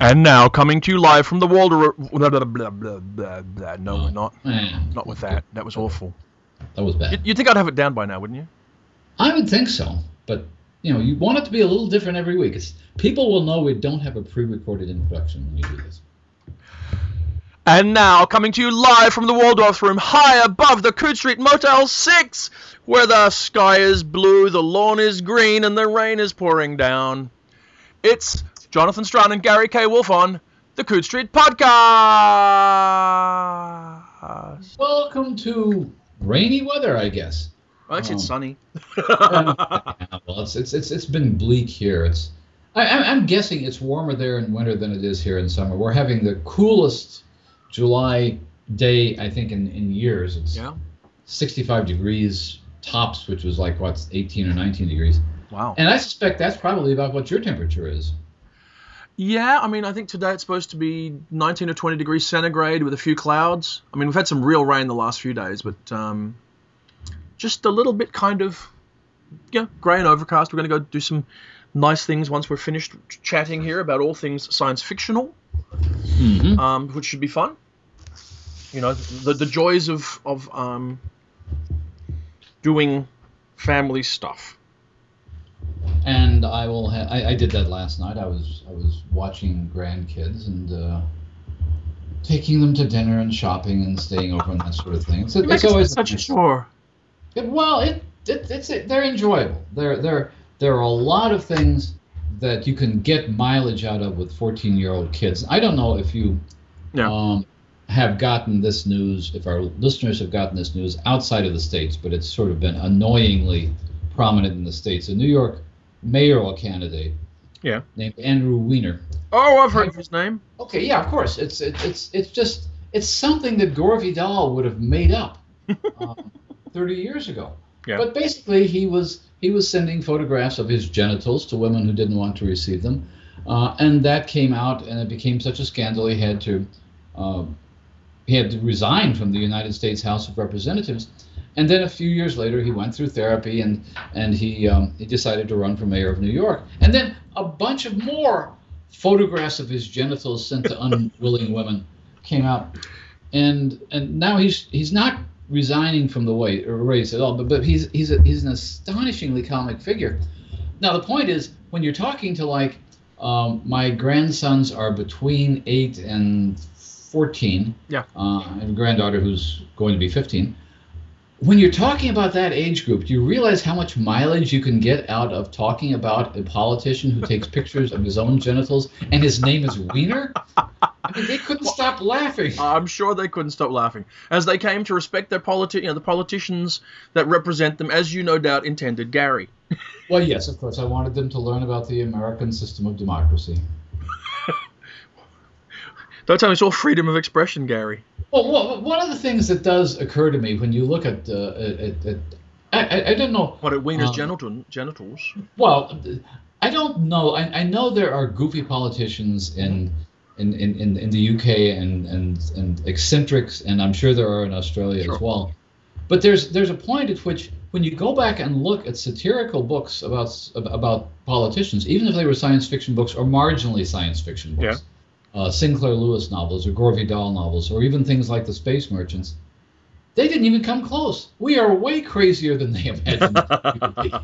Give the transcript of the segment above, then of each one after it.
And now, coming to you live from the Walder. Blah, blah, blah, blah, blah, blah. No, we're not. Eh, Not with that. That was awful. that was bad. You'd, think I'd have it down by now, wouldn't you? I would think so, but you know, you want it to be a little different every week. It's, people will know we don't have a pre-recorded introduction when we do this. And now, coming to you live from the Waldorf room, high above the Coode Street Motel 6, where the sky is blue, the lawn is green, and the rain is pouring down. It's Jonathan Strahan and Gary K. Wolfe on the Coode Street Podcast. Welcome to rainy weather, I guess. Well, actually, it's Um, sunny. Yeah, well, it's, it's it's it's been bleak here. It's I, I'm guessing it's warmer there in winter than it is here in summer. We're having the coolest July day I think in in years. It's yeah. 65 degrees tops, which was like what 18 or 19 degrees. Wow. And I suspect that's probably about what your temperature is. Yeah, I mean, I think today it's supposed to be 19 or 20 degrees centigrade with a few clouds. I mean, we've had some real rain the last few days, but um, just a little bit kind of, yeah, grey and overcast. We're going to go do some nice things once we're finished chatting here about all things science fictional, Mm-hmm. um, which should be fun. You know, the, the joys of, of um, doing family stuff. And I will. Ha- I, I did that last night. I was I was watching grandkids and uh, taking them to dinner and shopping and staying over and that sort of thing. So You it's always such a chore. It- well, it, it it's they're enjoyable. There there there are a lot of things that you can get mileage out of with 14 year old kids. I don't know if you Yeah. um, have gotten this news, if our listeners have gotten this news outside of the states, but it's sort of been annoyingly prominent in the states. A New York mayoral candidate Yeah. named Andrew Weiner. Oh, I've heard his name. Okay, yeah, of course. It's it, it's it's just it's something that Gore Vidal would have made up um, 30 years ago. Yeah. But basically, he was he was sending photographs of his genitals to women who didn't want to receive them, uh, and that came out, and it became such a scandal. He had to uh, he had to resign from the United States House of Representatives, and then a few years later, he went through therapy, and and he um, he decided to run for mayor of New York, and then a bunch of more photographs of his genitals sent to unwilling women came out, and and now he's he's not resigning from the way or race at all, but but he's he's a, he's an astonishingly comic figure. Now the point is when you're talking to like um, my grandsons are between eight and fourteen. Yeah. Uh, I have a granddaughter who's going to be fifteen. When you're talking about that age group, do you realize how much mileage you can get out of talking about a politician who takes pictures of his own genitals and his name is Wiener? I mean, they couldn't stop laughing. I'm sure they couldn't stop laughing as they came to respect their politi- you know, the politicians that represent them, as you no doubt intended, Gary. Well, yes, of course. I wanted them to learn about the American system of democracy. Don't tell me it's all freedom of expression, Gary. Well, one of the things that does occur to me when you look at, uh, at, at I, I, don't know. What at Wiener's Um, genital- genitals? Well, I don't know. I, I know there are goofy politicians in in, in, in, in the UK and, and and eccentrics, and I'm sure there are in Australia Sure. as well. But there's there's a point at which when you go back and look at satirical books about about politicians, even if they were science fiction books or marginally science fiction books, uh, Sinclair Lewis novels or Gore Vidal novels, or even things like The Space Merchants, they didn't even come close. We are way crazier than they imagined. we would be.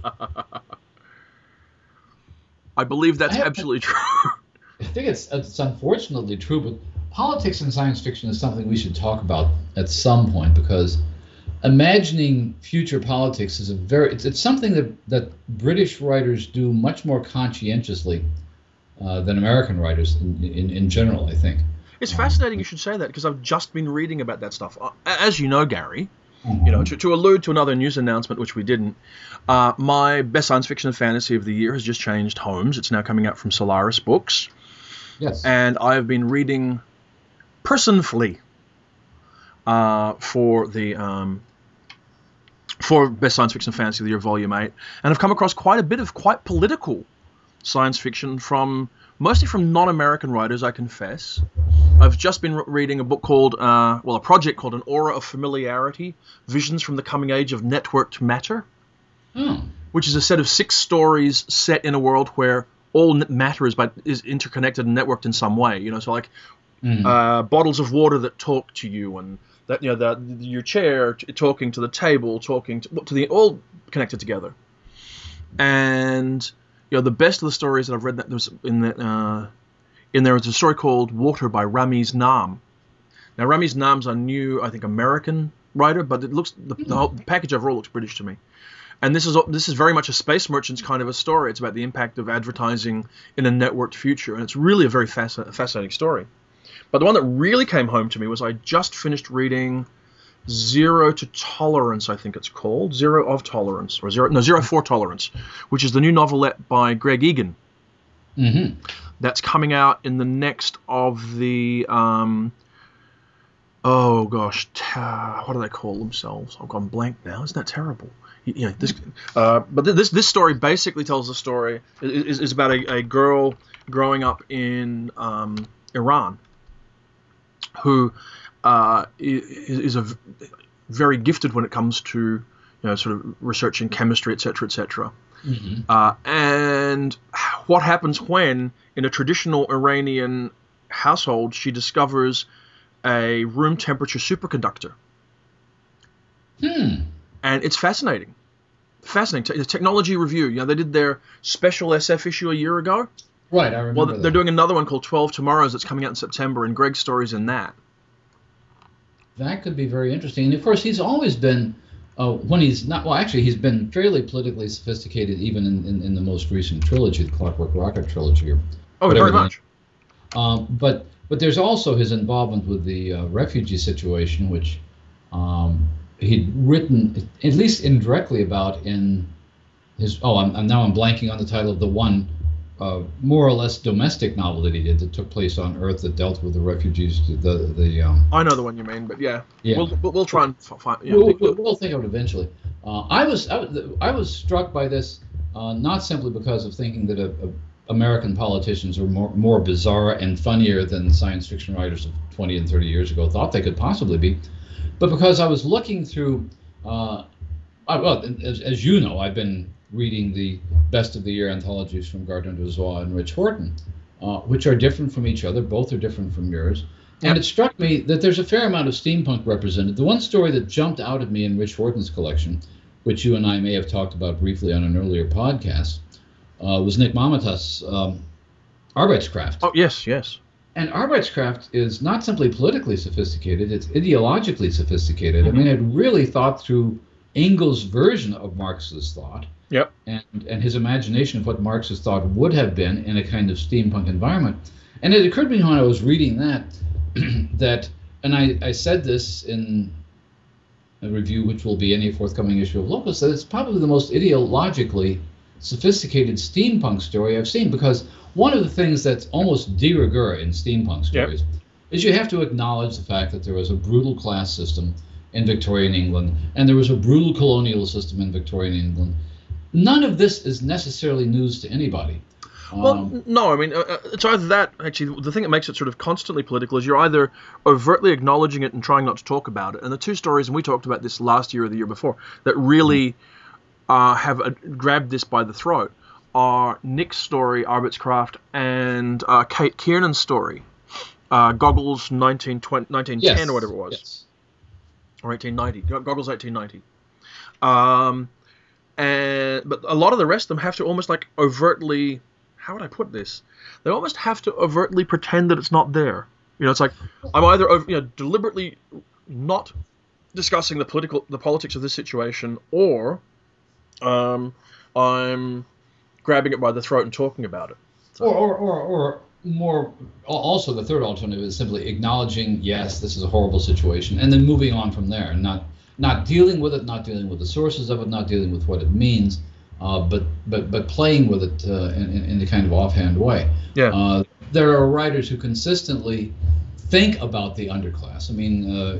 I believe that's I have- absolutely true. I think it's it's unfortunately true, but politics and science fiction is something we should talk about at some point because imagining future politics is a very it's, it's something that that British writers do much more conscientiously uh, than American writers in, in in general. I think. it's fascinating you should say that because I've just been reading about that stuff. Uh, As you know, Gary, you know, to, to allude to another news announcement, which we didn't, uh, my best science fiction and fantasy of the year has just changed homes. It's now coming out from Solaris Books. Yes. and I have been reading personally uh, for the um, for best science fiction and fantasy of the year, volume eight, and I've come across quite a bit of quite political science fiction from mostly from non-American writers. I confess. I've just been re- reading a book called, uh, well, a project called An Aura of Familiarity: Visions from the Coming Age of Networked Matter Oh. which is a set of six stories set in a world where all matter is but is interconnected and networked in some way. You know, so like mm-hmm. uh, bottles of water that talk to you and that you know that your chair talking to the table, talking to, to the all connected together. And you know the best of the stories that I've read that was in that uh, in there is a story called Water by Ramez Naam. Now Ramez Naam's a new I think American writer, but it looks the, the whole package overall looks British to me. And this is this is very much a space merchants kind of a story. It's about the impact of advertising in a networked future, and it's really a very fascinating story. But the one that really came home to me was I just finished reading Zero to Tolerance, I think it's called Zero of Tolerance or Zero no Zero for Tolerance, which is the new novelette by Greg Egan. Mm-hmm. That's coming out in the next of the um, oh gosh, what do they call themselves? I've gone blank now. Isn't that terrible? You know, this, uh, but this this story basically tells the story is, is about a, a girl growing up in um, Iran who uh, is, is, a very gifted when it comes to you know sort of researching chemistry, etc., etc. Mm-hmm. Uh, and what happens when, in a traditional Iranian household, she discovers a room temperature superconductor? Hmm. And it's fascinating. Fascinating. The technology review. You know, they did their special SF issue a year ago. Right, I remember. Well, they're that. doing another one called 12 Tomorrows that's coming out in September, and Greg's story's in that. That could be very interesting. And of course, he's always been, uh, when he's not, well, actually, he's been fairly politically sophisticated even in, in, in the most recent trilogy, the Clockwork Rocket trilogy. Or oh, very much. Um, but but there's also his involvement with the uh, refugee situation, which um, he'd written at least indirectly about in his. Oh, I'm, I'm now I'm blanking on the title of the one uh, more or less domestic novel that he did that took place on Earth that dealt with the refugees. The the um, I know the one you mean, but yeah, yeah, we'll, we'll try and find. Yeah, we'll, we'll, we'll, think of it eventually. Uh, I was I was I was struck by this uh, not simply because of thinking that a, a American politicians are more more bizarre and funnier than science fiction writers of 20 and 30 years ago thought they could possibly be, but because I was looking through. Uh, I, well, as, as you know, I've been reading the best of the year anthologies from Gardner Dozois and Rich Horton, uh, which are different from each other. Both are different from yours. And it struck me that there's a fair amount of steampunk represented. The one story that jumped out at me in Rich Horton's collection, which you and I may have talked about briefly on an earlier podcast, uh, was Nick Mamatas' um, Arbeitskraft. Oh, yes, yes. And Arbeitskraft is not simply politically sophisticated, it's ideologically sophisticated. Mm-hmm. I mean, it really thought through Engels' version of Marxist thought Yep. And and his imagination of what Marxist thought would have been in a kind of steampunk environment. And it occurred to me when I was reading that that and I, I said this in a review which will be any forthcoming issue of Locus, that it's probably the most ideologically sophisticated steampunk story I've seen because one of the things that's almost de rigueur in steampunk stories yep. is you have to acknowledge the fact that there was a brutal class system in Victorian England and there was a brutal colonial system in Victorian England none of this is necessarily news to anybody. Well, um, no, I mean, uh, uh, it's either that, actually, the thing that makes it sort of constantly political is you're either overtly acknowledging it and trying not to talk about it. And the two stories, and we talked about this last year or the year before, that really uh, have uh, grabbed this by the throat are Nick's story, Arbeitskraft, and uh, Kate Kiernan's story, uh, Goggles 1920, 1910 yes. or whatever it was. Yes. Or 1890. Goggles 1890. Um, and but a lot of the rest of them have to almost like overtly how would I put this? They almost have to overtly pretend that it's not there. You know, it's like I'm either you know deliberately not discussing the political the politics of this situation, or um, I'm grabbing it by the throat and talking about it. So. Or, or, or, or more also the third alternative is simply acknowledging yes this is a horrible situation and then moving on from there and not not dealing with it, not dealing with the sources of it, not dealing with what it means, uh, but but but playing with it uh, in, in a kind of offhand way. Yeah. Uh, there are writers who consistently think about the underclass. I mean, uh,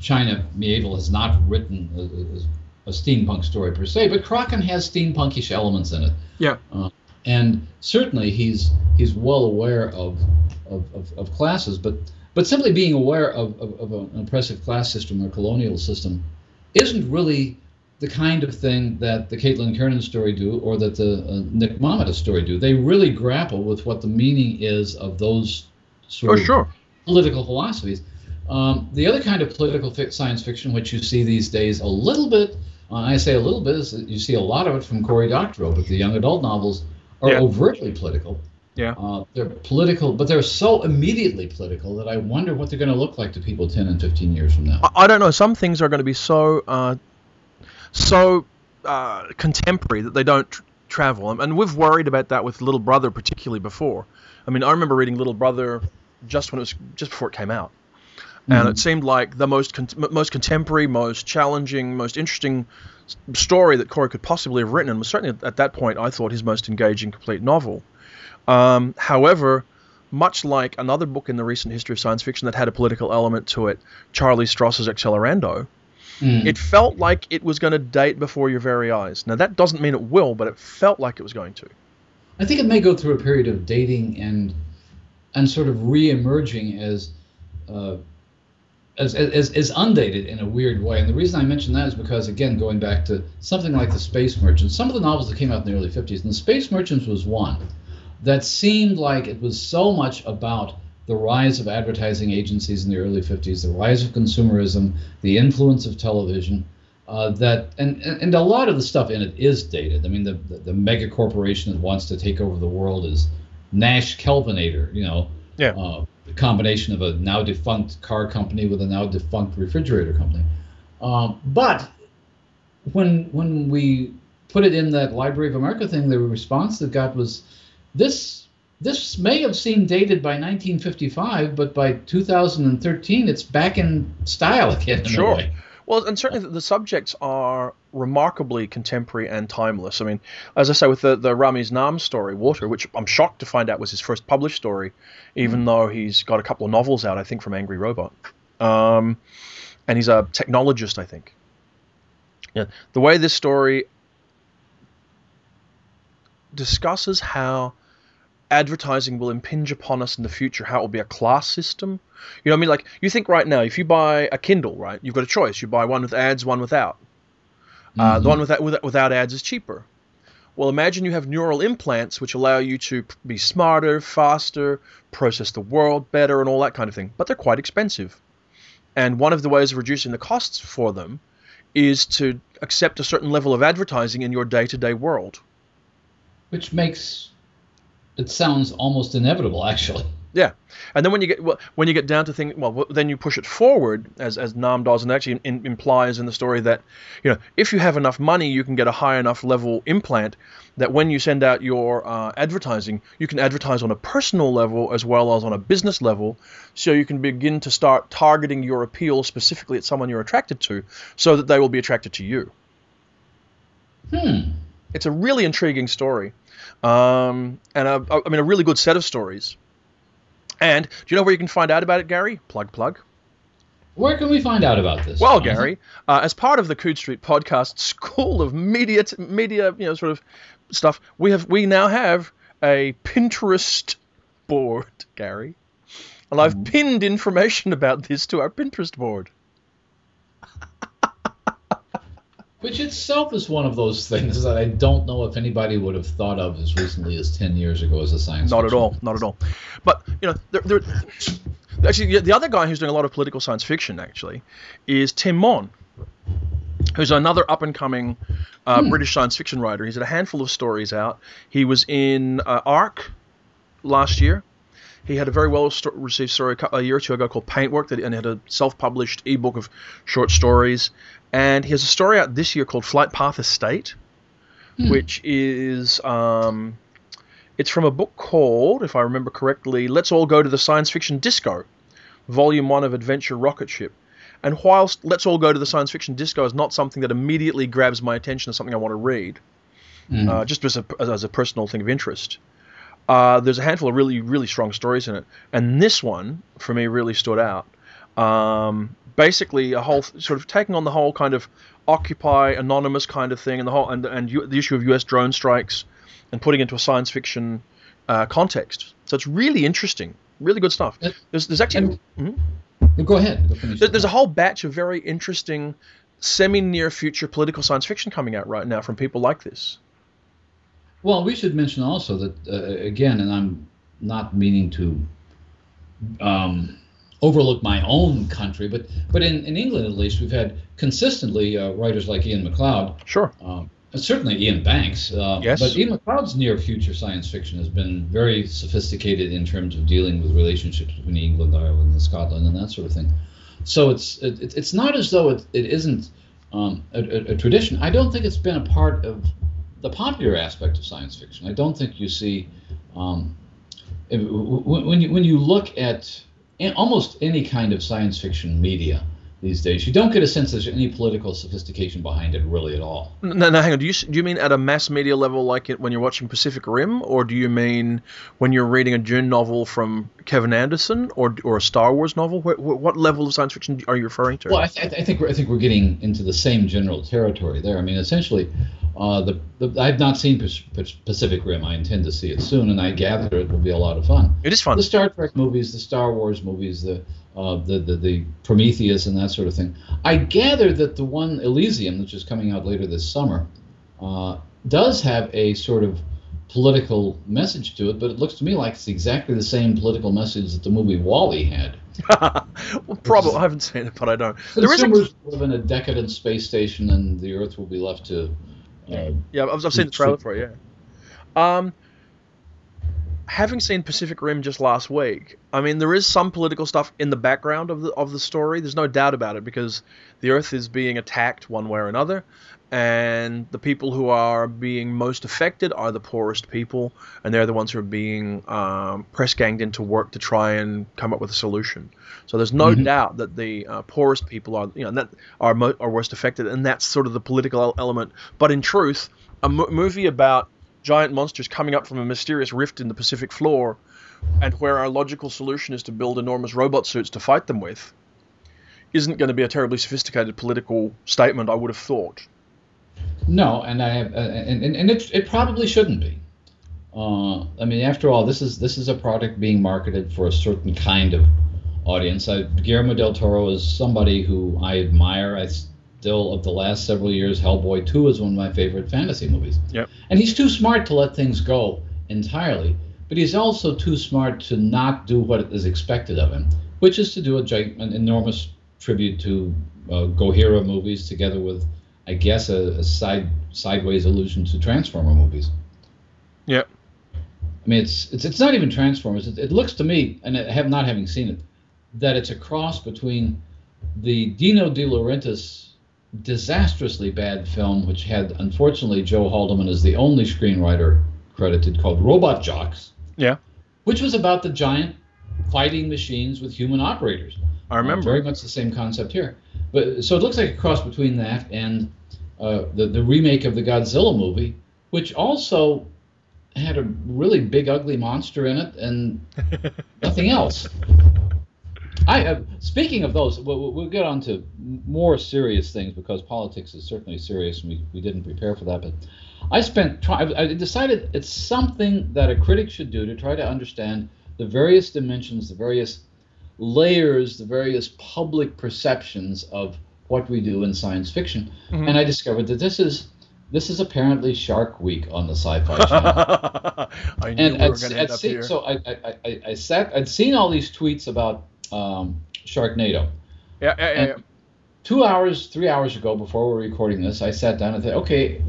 China Miéville has not written a, a, a, steampunk story per se, but Kraken has steampunkish elements in it. Yeah. Uh, and certainly he's he's well aware of of, of, of classes, but but simply being aware of, of, of, an oppressive class system or colonial system isn't really the kind of thing that the Caitlin Kiernan story do or that the uh, Nick Mamatas story do. They really grapple with what the meaning is of those sort For of sure. political philosophies. Um, the other kind of political fi- science fiction, which you see these days a little bit, uh, I say a little bit, is that you see a lot of it from Cory Doctorow, but the young adult novels are Yeah. overtly political. Yeah. Uh, they're political, but they're so immediately political that I wonder what they're going to look like to people 10 and 15 years from now. I, I don't know. Some things are going to be so uh, so uh, contemporary that they don't tr- travel, and, and we've worried about that with Little Brother particularly before. I mean, I remember reading Little Brother just when it was just before it came out, and it seemed like the most con- most contemporary, most challenging, most interesting story that Cory could possibly have written, and was certainly at that point I thought his most engaging complete novel. Um, however, much like another book in the recent history of science fiction that had a political element to it, Charlie Stross's Accelerando, Mm. it felt like it was going to date before your very eyes. Now that doesn't mean it will, but it felt like it was going to. I think it may go through a period of dating and and sort of re-emerging as uh, as, as as undated in a weird way. And the reason I mention that is because again, going back to something like the Space Merchants, some of the novels that came out in the early 50s, and the Space Merchants was one that seemed like it was so much about the rise of advertising agencies in the early 50s, the rise of consumerism, the influence of television. Uh, that and, and a lot of the stuff in it is dated. I mean, the, the the mega corporation that wants to take over the world is Nash Kelvinator. You know, Yeah. uh, the combination of a now defunct car company with a now defunct refrigerator company. Um, but when when we put it in that Library of America thing, the response that got was this this may have seemed dated by 1955, but by 2013 it's back in style again in Sure. Well, and certainly the- subjects are remarkably contemporary and timeless. I mean, as I say, with the, the Ramez Naam story, Water, which I'm shocked to find out was his first published story, even though he's got a couple of novels out, I think, from Angry Robot. Um, and he's a technologist, I think. Yeah, the way this story discusses how advertising will impinge upon us in the future, how it will be a class system. You know what I mean? Like, you think right now, if you buy a Kindle, right, you've got a choice. You buy one with ads, one without. Uh, the one without, with, without ads is cheaper. Well, imagine you have neural implants which allow you to be smarter, faster, process the world better, and all that kind of thing. But they're quite expensive. And one of the ways of reducing the costs for them is to accept a certain level of advertising in your day to day world. which makes it sounds almost inevitable actually. Yeah, and then when you get well, when you get down to things, well, then you push it forward as as Naam does, and actually in, implies in the story that you know if you have enough money, you can get a high enough level implant that when you send out your uh, advertising, you can advertise on a personal level as well as on a business level, so you can begin to start targeting your appeal specifically at someone you're attracted to, so that they will be attracted to you. hmm It's a really intriguing story, um, and a, I mean a really good set of stories. And do you know where you can find out about it, Gary? Plug, plug. where can we find out about this Well, Jonathan? Gary, uh, as part of the Coode Street Podcast School of Media, t- media, you know, sort of stuff, we have we now have a Pinterest board, Gary, and I've pinned information about this to our Pinterest board. which itself is one of those things that i don't know if anybody would have thought of as recently as 10 years ago as a science Not at all, not at all. But you know, there, there, actually, the other guy who's doing a lot of political science fiction actually is Tim Maughan, who's another up and coming uh, British science fiction writer. He's had a handful of stories out. He was in uh, Arc last year. He had a very well sto- received story a year or two ago called Paintwork, that, and he had a self-published ebook of short stories. And he has a story out this year called Flight Path Estate, which is um, it's from a book called, if I remember correctly, Let's All Go to the Science Fiction Disco, Volume 1 of Adventure Rocket Ship. And whilst Let's All Go to the Science Fiction Disco is not something that immediately grabs my attention as something I want to read, Mhm. uh, just as a, as a personal thing of interest, uh, there's a handful of really, really strong stories in it. And this one, for me, really stood out. Um, basically, a whole sort of taking on the whole kind of Occupy Anonymous kind of thing, and the whole and, and U, the issue of U.S. drone strikes, and putting it into a science fiction uh, context. So it's really interesting, really good stuff. There's, there's actually and- Mhm. Go ahead there- there's a whole batch of very interesting semi near future political science fiction coming out right now from people like this. Well, we should mention also that uh, again, and I'm not meaning to um, overlook my own country, but but in, in England at least, we've had consistently uh, writers like Ian MacLeod. Sure. Um, certainly Iain Banks. Uh, yes. But Ian MacLeod's near future science fiction has been very sophisticated in terms of dealing with relationships between England, Ireland, and Scotland, and that sort of thing. So it's it, it's not as though it, it isn't um, a, a, a tradition. I don't think it's been a part of the popular aspect of science fiction. I don't think you see um, when you when you look at almost any kind of science fiction media these days, you don't get a sense there's any political sophistication behind it really at all. No, no, hang on. Do you do you mean at a mass media level, like it when you're watching Pacific Rim, or do you mean when you're reading a Dune novel from Kevin Anderson, or or a Star Wars novel? What, what level of science fiction are you referring to? Well, I, th- I think we're, I think we're getting into the same general territory there. I mean, essentially, uh, the, the, I've not seen Pacific Rim. I intend to see it soon, and I gather it will be a lot of fun. It is fun. The Star Trek movies, the Star Wars movies, the uh, the, the, the Prometheus and that sort of thing. I gather that the one Elysium, which is coming out later this summer, uh, does have a sort of political message to it, but it looks to me like it's exactly the same political message that the movie WALL-E had. well, probably I haven't seen it, but I don't. Consumers a... live in a decadent space station, and the Earth will be left to uh, yeah, I've, I've seen the trailer for it. Yeah. Um, having seen Pacific Rim just last week, I mean, there is some political stuff in the background of the of the story. There's no doubt about it because the Earth is being attacked one way or another, and the people who are being most affected are the poorest people, and they're the ones who are being um, press ganged into work to try and come up with a solution. So there's no mm-hmm. doubt that the uh, poorest people are, you know, that are mo- are worst affected, and that's sort of the political element. But in truth, a movie about giant monsters coming up from a mysterious rift in the Pacific floor, and where our logical solution is to build enormous robot suits to fight them with, isn't going to be a terribly sophisticated political statement. I would have thought. No, and I have, uh, and, and, it, it probably shouldn't be. Uh, I mean, after all, this is this is a product being marketed for a certain kind of audience. I, Guillermo del Toro is somebody who I admire. I still, of the last several years, Hellboy 2 is one of my favorite fantasy movies. Yep. And he's too smart to let things go entirely, but he's also too smart to not do what is expected of him, which is to do a an enormous tribute to uh, Gojira movies together with, I guess, a, a side sideways allusion to Transformer movies. Yep. I mean, it's it's it's not even Transformers. It, it looks to me, and I have not having seen it, that it's a cross between the Dino De Laurentiis disastrously bad film, which had unfortunately Joe Haldeman as the only screenwriter credited, called Robot Jox. Yeah. Which was about the giant fighting machines with human operators. I remember. Uh, very much the same concept here. But so it looks like a cross between that and uh, the the remake of the Godzilla movie, which also had a really big ugly monster in it and nothing else. I uh, speaking of those, we'll, we'll, get on to more serious things because politics is certainly serious, and we, we didn't prepare for that. But I spent try, I decided it's something that a critic should do to try to understand the various dimensions, the various layers, the various public perceptions of what we do in science fiction. Mm-hmm. And I discovered that this is this is apparently Shark Week on the Sci-Fi Channel. I knew and we were going to end up here. So I, I, I, I sat, I'd seen all these tweets about um, Sharknado. Yeah, yeah, yeah, yeah. Two hours, three hours ago, before we're recording this, I sat down and said, "Okay,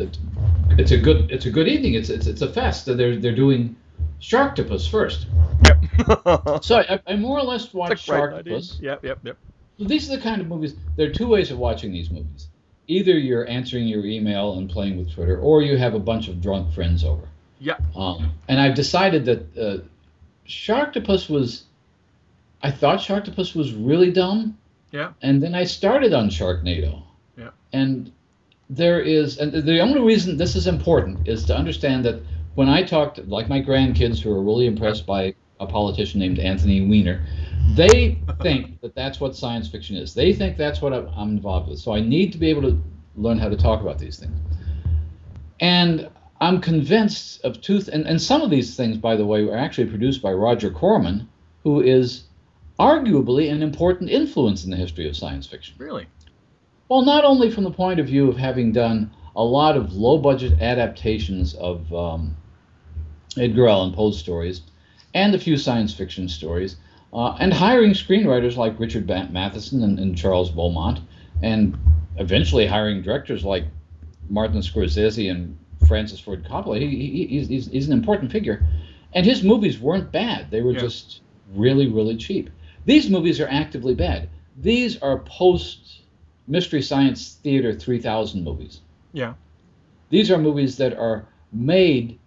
it's a good, it's a good evening. It's it's, it's a fest. They're they're doing Sharktopus first. Yep. so I, I, more or less watched Sharktopus. Yep, yep, yep. These are the kind of movies. There are two ways of watching these movies. Either you're answering your email and playing with Twitter, or you have a bunch of drunk friends over. Yeah. Um, and I've decided that uh, Sharktopus was I thought Sharktopus was really dumb. Yeah. And then I started on Sharknado. Yeah. And there is, and the only reason this is important is to understand that when I talked, like my grandkids who are really impressed by a politician named Anthony Weiner, they think that that's what science fiction is. They think that's what I'm involved with. So I need to be able to learn how to talk about these things. And I'm convinced of two, th- and, and some of these things, by the way, were actually produced by Roger Corman, who is arguably an important influence in the history of science fiction. Really? Well, not only from the point of view of having done a lot of low budget adaptations of um, Edgar Allan Poe's stories and a few science fiction stories, uh, and hiring screenwriters like Richard Matheson and, and, Charles Beaumont, and eventually hiring directors like Martin Scorsese and Francis Ford Coppola. He, he, he's, he's, an important figure. And his movies weren't bad, they were yeah. just really, really cheap. These movies are actively bad. These are post Mystery Science Theater 3000 movies. Yeah. These are movies that are made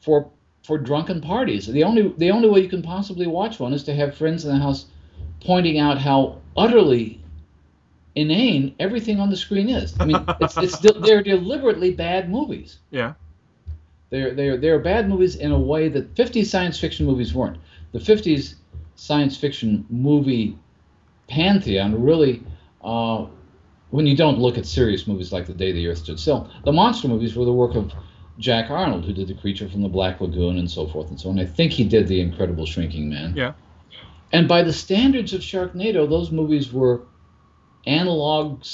for for drunken parties. The only the only way you can possibly watch one is to have friends in the house pointing out how utterly inane everything on the screen is. I mean, it's, it's they're deliberately bad movies. Yeah. They're they're they're bad movies in a way that 50 science fiction movies weren't. The 50s science fiction movie pantheon really uh, when you don't look at serious movies like The Day the Earth Stood Still, the monster movies were the work of Jack Arnold, who did The Creature from the Black Lagoon and so forth and so on. I think he did The Incredible Shrinking Man. Yeah. And by the standards of Sharknado, those movies were analog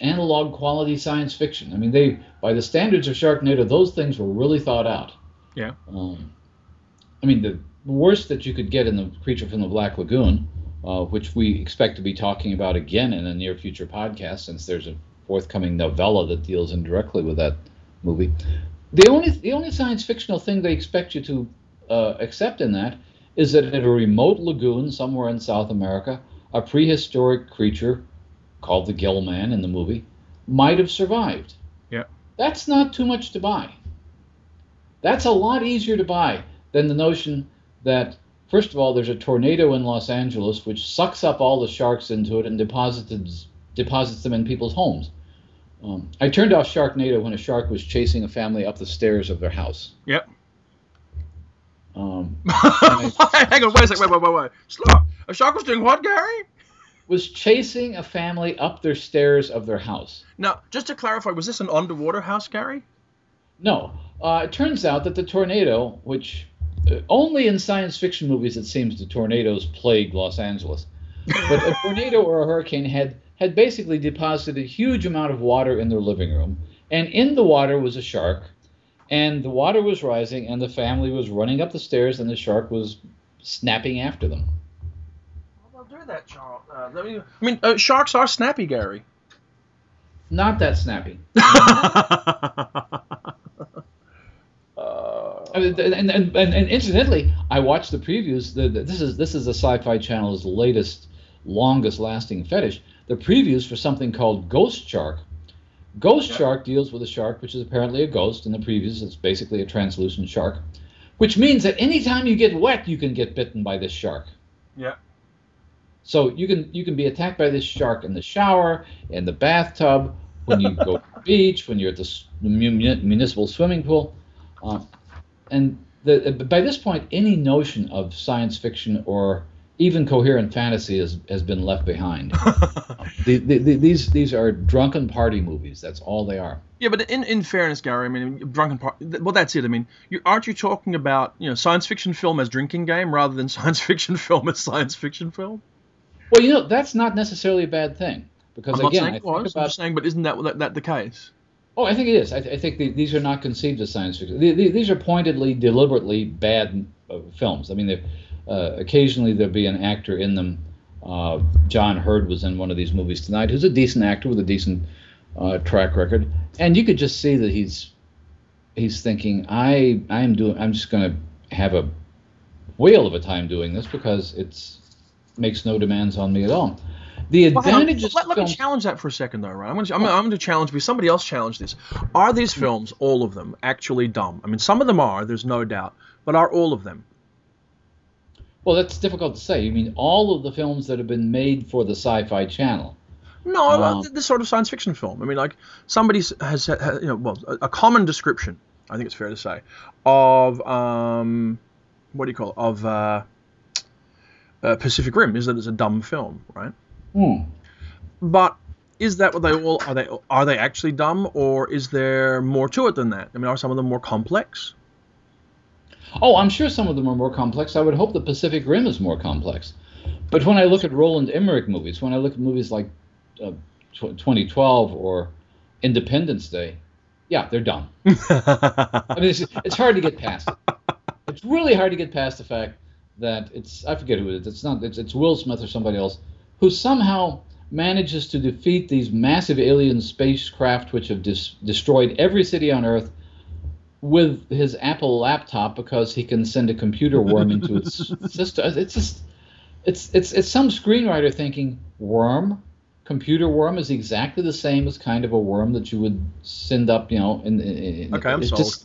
analog quality science fiction. I mean, they by the standards of Sharknado, those things were really thought out. Yeah. Um, I mean, the worst that you could get in the Creature from the Black Lagoon uh, which we expect to be talking about again in a near future podcast, since there's a forthcoming novella that deals indirectly with that movie. The only the only science fictional thing they expect you to uh, accept in that is that in a remote lagoon somewhere in South America, a prehistoric creature called the Gill Man in the movie might have survived. Yeah. That's not too much to buy. That's a lot easier to buy than the notion that First of all, there's a tornado in Los Angeles which sucks up all the sharks into it and deposits deposits them in people's homes. Um, I turned off Sharknado when a shark was chasing a family up the stairs of their house. Yep. Um, I, Hang on, wait a second, wait, wait, wait, wait. Slow. A shark was doing what, Gary? Was chasing a family up their stairs of their house. Now, just to clarify, was this an underwater house, Gary? No. Uh, it turns out that the tornado, which only in science fiction movies it seems the tornadoes plague Los Angeles. But a tornado or a hurricane had had basically deposited a huge amount of water in their living room, and in the water was a shark, and the water was rising, and the family was running up the stairs, and the shark was snapping after them. Well, they'll do that, Charles. Uh, I mean, uh, sharks are snappy, Gary. Not that snappy. and, and, and, and incidentally, I watched the previews. The, the, this is this is the Sci-Fi Channel's latest, longest-lasting fetish. The previews for something called Ghost Shark. Ghost yeah. Shark deals with a shark which is apparently a ghost. In the previews, it's basically a translucent shark, which means that anytime you get wet, you can get bitten by this shark. Yeah. So you can you can be attacked by this shark in the shower, in the bathtub, when you go to the beach, when you're at the municipal swimming pool. Uh, and the, by this point, any notion of science fiction or even coherent fantasy has, has been left behind. the, the, the, these these are drunken party movies. That's all they are. Yeah, but in, in fairness, Gary, I mean, drunken party. Well, that's it. I mean, you, aren't you talking about you know science fiction film as drinking game rather than science fiction film as science fiction film? Well, you know that's not necessarily a bad thing because I'm again, not saying I think about, I'm just saying, but isn't that, that that the case? Oh, I think it is. I, th- I think the, these are not conceived as science fiction. The, the, these are pointedly, deliberately bad uh, films. I mean, uh, occasionally there'll be an actor in them. Uh, John Heard was in one of these movies tonight, who's a decent actor with a decent uh, track record, and you could just see that he's he's thinking, I I am doing, I'm just going to have a whale of a time doing this because it's makes no demands on me at all. The advantages. Well, let, let, me challenge that for a second, though, right? I'm going to, I'm, I'm going to challenge because somebody else challenged this. Are these films, all of them, actually dumb? I mean, some of them are. There's no doubt, but are all of them? Well, that's difficult to say. You mean all of the films that have been made for the Sci-Fi Channel? No, um, this sort of science fiction film. I mean, like somebody has, has you know, well, a, a, common description. I think it's fair to say of um, what do you call it? Of uh, uh, Pacific Rim is that it's a dumb film, right? Hmm. But is that what they all are? They are they actually dumb, or is there more to it than that? I mean, are some of them more complex? Oh, I'm sure some of them are more complex. I would hope the Pacific Rim is more complex. But when I look at Roland Emmerich movies, when I look at movies like uh, tw- 2012 or Independence Day, yeah, they're dumb. I mean, it's, it's hard to get past it. It's really hard to get past the fact that it's I forget who it is. It's not it's, it's Will Smith or somebody else who somehow manages to defeat these massive alien spacecraft which have dis- destroyed every city on Earth with his Apple laptop because he can send a computer worm into its system. It's just it's it's it's some screenwriter thinking worm computer worm is exactly the same as kind of a worm that you would send up, you know. In, in okay, I'm it's sold. Just,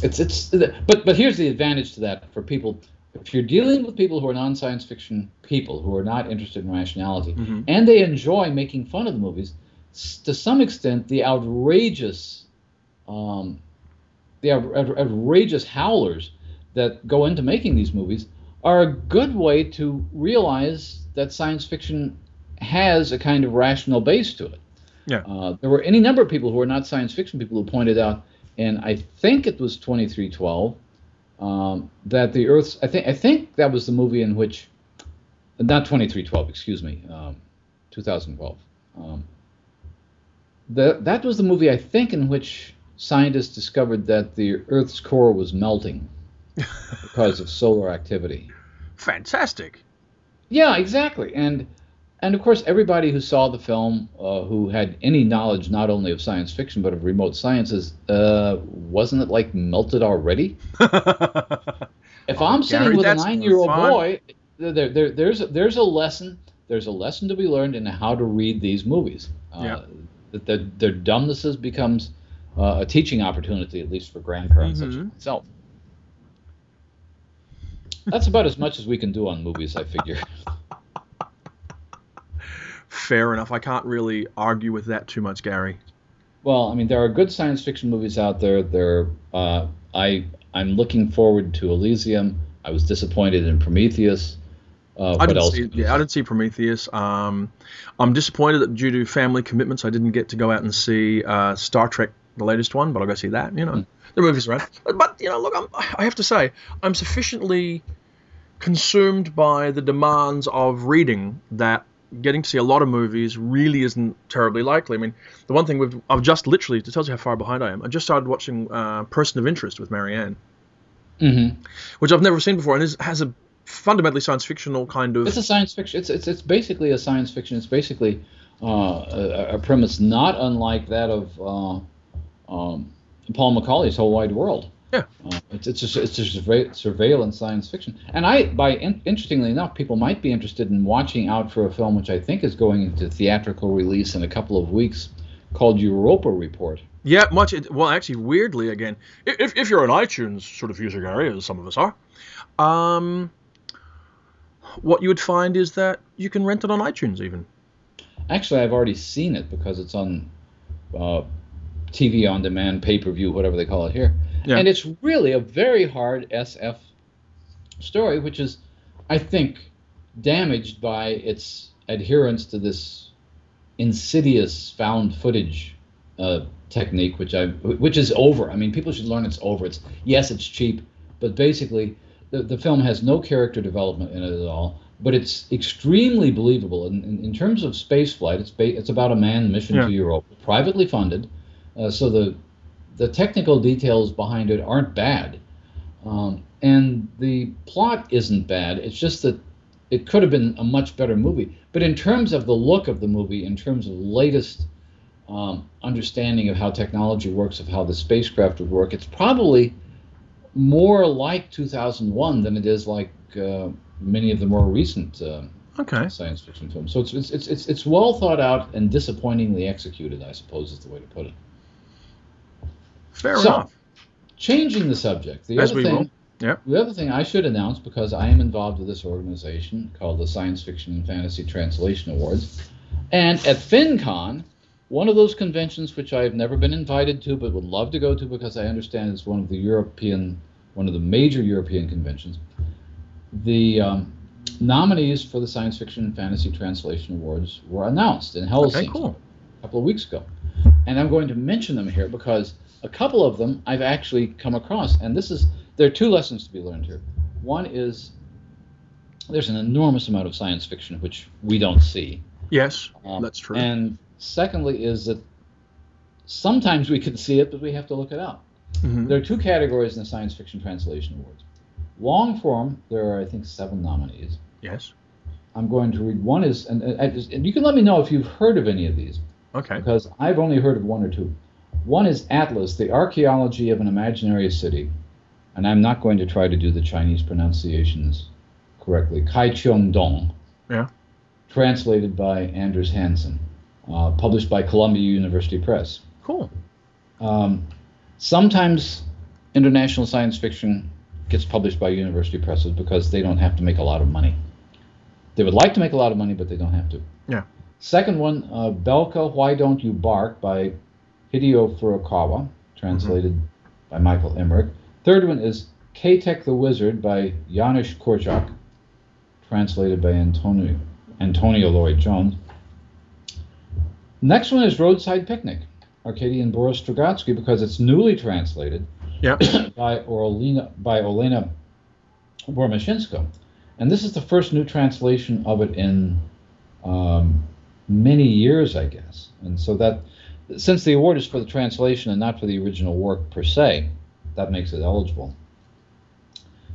it's it's but but here's the advantage to that for people. If you're dealing with people who are non-science fiction people who are not interested in rationality Mhm. and they enjoy making fun of the movies, to some extent, the outrageous, um, the out- out- outrageous howlers that go into making these movies are a good way to realize that science fiction has a kind of rational base to it. Yeah. Uh, there were any number of people who are not science fiction people who pointed out, and I think it was 2312, um, that the Earth's. I think I think that was the movie in which, not 2312, excuse me, um, 2012. Um, the, that was the movie I think in which scientists discovered that the Earth's core was melting because of solar activity. Fantastic. Yeah, exactly. And and of course, everybody who saw the film, uh, who had any knowledge not only of science fiction but of remote sciences, uh, wasn't it like melted already? If I'm sitting Gary, with a nine-year-old fun. boy, there, there, there's a, there's a lesson. There's a lesson to be learned in how to read these movies. Uh, Yeah. That their, their dumbnesses becomes uh, a teaching opportunity, at least for grandparents such as Mhm. myself. That's about as much as we can do on movies, I figure. Fair enough. I can't really argue with that too much, Gary. Well, I mean, there are good science fiction movies out there. There, uh, I I'm looking forward to Elysium. I was disappointed in Prometheus. Uh, I what didn't else? see. Yeah, I didn't see Prometheus. Um, I'm disappointed that due to family commitments, I didn't get to go out and see uh, Star Trek, the latest one. But I'll go see that. You know, Mm. the movies around. But you know, look, I'm, I have to say, I'm sufficiently consumed by the demands of reading that getting to see a lot of movies really isn't terribly likely. I mean, the one thing we've I've just literally it tells you how far behind I am. I just started watching uh, Person of Interest with Marianne, Mm-hmm. which I've never seen before, and is, has a fundamentally science fictional kind of. It's a science fiction. It's it's it's basically a science fiction. It's basically uh, a, a premise not unlike that of uh, um, Paul McAuley's Whole Wide World. Yeah. Uh, it's it's just it's just surve- surveillance science fiction. And I, by in, interestingly enough, people might be interested in watching out for a film which I think is going into theatrical release in a couple of weeks, called Europa Report. Yeah, much. It, well, actually, weirdly, again, if, if you're an iTunes sort of user, Gary, as some of us are, um, what you would find is that you can rent it on iTunes even. Actually, I've already seen it because it's on uh, TV on demand, pay per view, whatever they call it here. Yeah. And it's really a very hard SF story, which is, I think, damaged by its adherence to this insidious found footage uh, technique, which I, which is over. I mean, people should learn it's over. It's yes, it's cheap, but basically, the, the film has no character development in it at all. But it's extremely believable. In, in, in terms of space flight, it's ba- it's about a manned mission Yeah. to Europe, privately funded. Uh, so the the technical details behind it aren't bad, um, and the plot isn't bad. It's just that it could have been a much better movie. But in terms of the look of the movie, in terms of the latest um, understanding of how technology works, of how the spacecraft would work, it's probably more like 2001 than it is like uh, many of the more recent uh, Okay. science fiction films. So it's, it's it's it's it's well thought out and disappointingly executed, I suppose is the way to put it. Fair So, enough. Changing the subject. The As other we thing, will. Yep. The other thing I should announce because I am involved with this organization called the Science Fiction and Fantasy Translation Awards, and at Finncon, one of those conventions which I've never been invited to but would love to go to because I understand it's one of the European, one of the major European conventions. The um, nominees for the Science Fiction and Fantasy Translation Awards were announced in Helsinki Okay, cool. a couple of weeks ago. And I'm going to mention them here because a couple of them I've actually come across. And this is, there are two lessons to be learned here. One is there's an enormous amount of science fiction which we don't see. Yes, Um, that's true. And secondly, is that sometimes we can see it, but we have to look it up. Mhm. There are two categories in the Science Fiction Translation Awards. Long form, there are, I think, seven nominees. Yes. I'm going to read one is, and, and, and you can let me know if you've heard of any of these, Okay. because I've only heard of one or two. One is Atlas, the Archaeology of an Imaginary City, and I'm not going to try to do the Chinese pronunciations correctly. Kai Cheong Dong. Yeah. Translated by Anders Hansen, uh, published by Columbia University Press. Cool. Um, sometimes international science fiction gets published by university presses because they don't have to make a lot of money. They would like to make a lot of money, but they don't have to. Yeah. Second one, uh, Belka, Why Don't You Bark by Hideo Furukawa, translated by Michael Emmerich. Third one is Kaytek the Wizard by Janusz Korczak, translated by Antonio, Antonio Lloyd Jones. Next one is Roadside Picnic, Arkady and Boris Strugatsky, because it's newly translated Yeah. by Orlena by Olena Bormashinska, and this is the first new translation of it in um, many years, I guess. And so that, since the award is for the translation and not for the original work per se, that makes it eligible.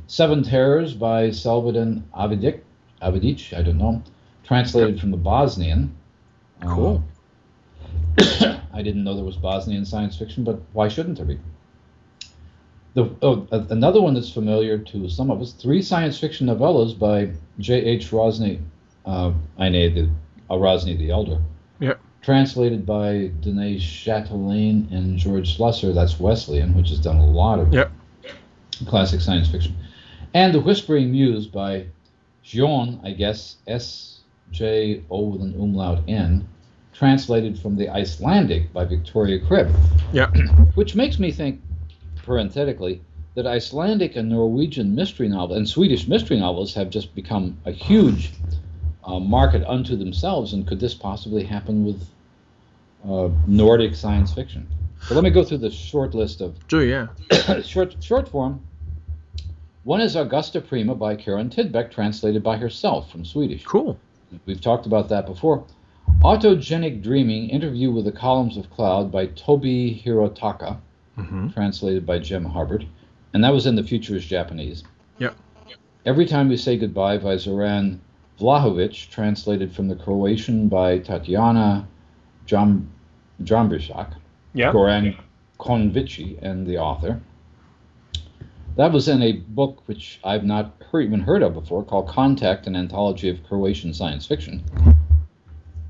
Seven Terrors by Salvadan Avidic, Avidic, I don't know, translated from the Bosnian. Uh, Cool. I didn't know there was Bosnian science fiction, but why shouldn't there be? The, oh, another one that's familiar to some of us: three science fiction novellas by J.H. Rosny, uh, Aine the uh, Rosny the Elder, Yep. Translated by Danae Chatelain and George Slusser. That's Wesleyan, which has done a lot of Yep. classic science fiction, and The Whispering Muse by Jean, I guess S J O with an umlaut N, translated from the Icelandic by Victoria Cribb Yeah. which makes me think, parenthetically, that Icelandic and Norwegian mystery novels and Swedish mystery novels have just become a huge uh, market unto themselves. And could this possibly happen with uh, Nordic science fiction? Let me go through the short list of Do yeah. short short form. One is Augusta Prima by Karin Tidbeck, translated by herself from Swedish. Cool. We've talked about that before. Autogenic Dreaming, Interview with the Columns of Cloud by Tobi Hirotaka, Mm-hmm. translated by Jim Hubbert. And that was in the Futures Japanese. Yep. Every Time We Say Goodbye by Zoran Vlahovic, translated from the Croatian by Tatiana Jam-. Yeah. Goran Konvični and the author. That was in a book which I've not heard, even heard of before called Contact, an anthology of Croatian science fiction.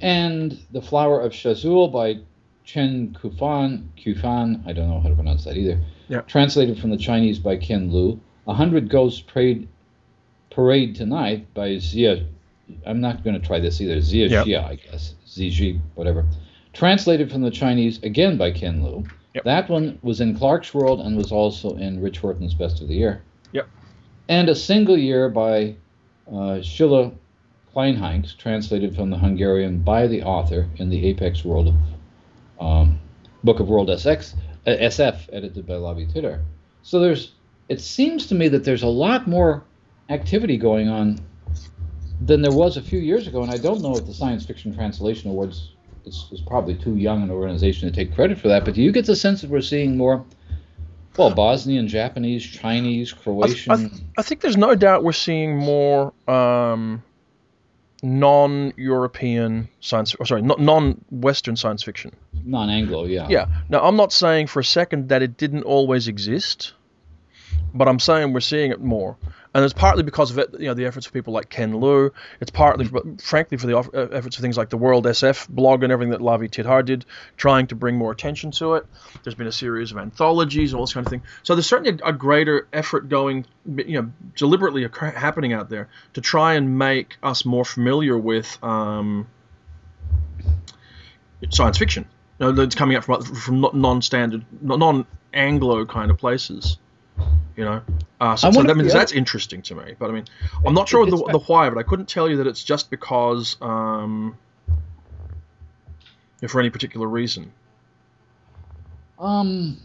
And The Flower of Shazui by Chen Kufan, Kufan, I don't know how to pronounce that either. Yeah. Translated from the Chinese by Ken Liu. A Hundred Ghosts Parade, Parade Tonight by Zia, I'm not going to try this either, Zia Yep. Xia, I guess, Ziji, whatever translated from the Chinese again by Ken Liu. Yep. That one was in Clarkesworld and was also in Rich Horton's Best of the Year. Yep. And a single year by uh, Csilla Kleinheincz, translated from the Hungarian by the author in the Apex World of um, Book of World SX, uh, SF, edited by Lavie Tidhar. So there's, it seems to me that there's a lot more activity going on than there was a few years ago, and I don't know if the Science Fiction Translation Awards is, is probably too young an organization to take credit for that. But do you get the sense that we're seeing more, well, Bosnian, Japanese, Chinese, Croatian? I think there's no doubt we're seeing more um, non-European science, or sorry, not non-Western science fiction. non-Anglo, yeah. Yeah. Now, I'm not saying for a second that it didn't always exist, but I'm saying we're seeing it more, and it's partly because of it, you know, the efforts of people like Ken Liu. It's partly, but frankly, for the uh, efforts of things like the World SF blog and everything that Lavie Tidhar did, trying to bring more attention to it. There's been a series of anthologies all this kind of thing. So there's certainly a, greater effort going, you know, deliberately happening out there to try and make us more familiar with um, science fiction. You know, that's coming up from from non-standard, non-Anglo kind of places. You know, uh, so, so that means that's interesting to me. But I mean, I'm not sure the, the why, but I couldn't tell you that it's just because, um, if for any particular reason. Um,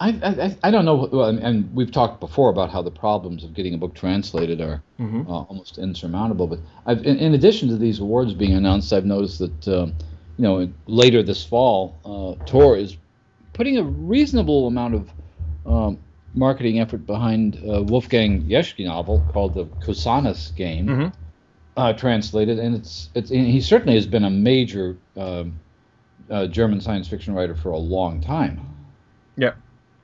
I, I, I don't know. Well, and, and we've talked before about how the problems of getting a book translated are Mhm. uh, almost insurmountable. But I've, in, in addition to these awards being announced, I've noticed that um, you know, later this fall, uh, Tor is putting a reasonable amount of um, marketing effort behind uh, Wolfgang Jeschke novel called the Cusanus Game, Mm-hmm. uh, translated, and it's it's and he certainly has been a major um, uh, German science fiction writer for a long time. Yeah.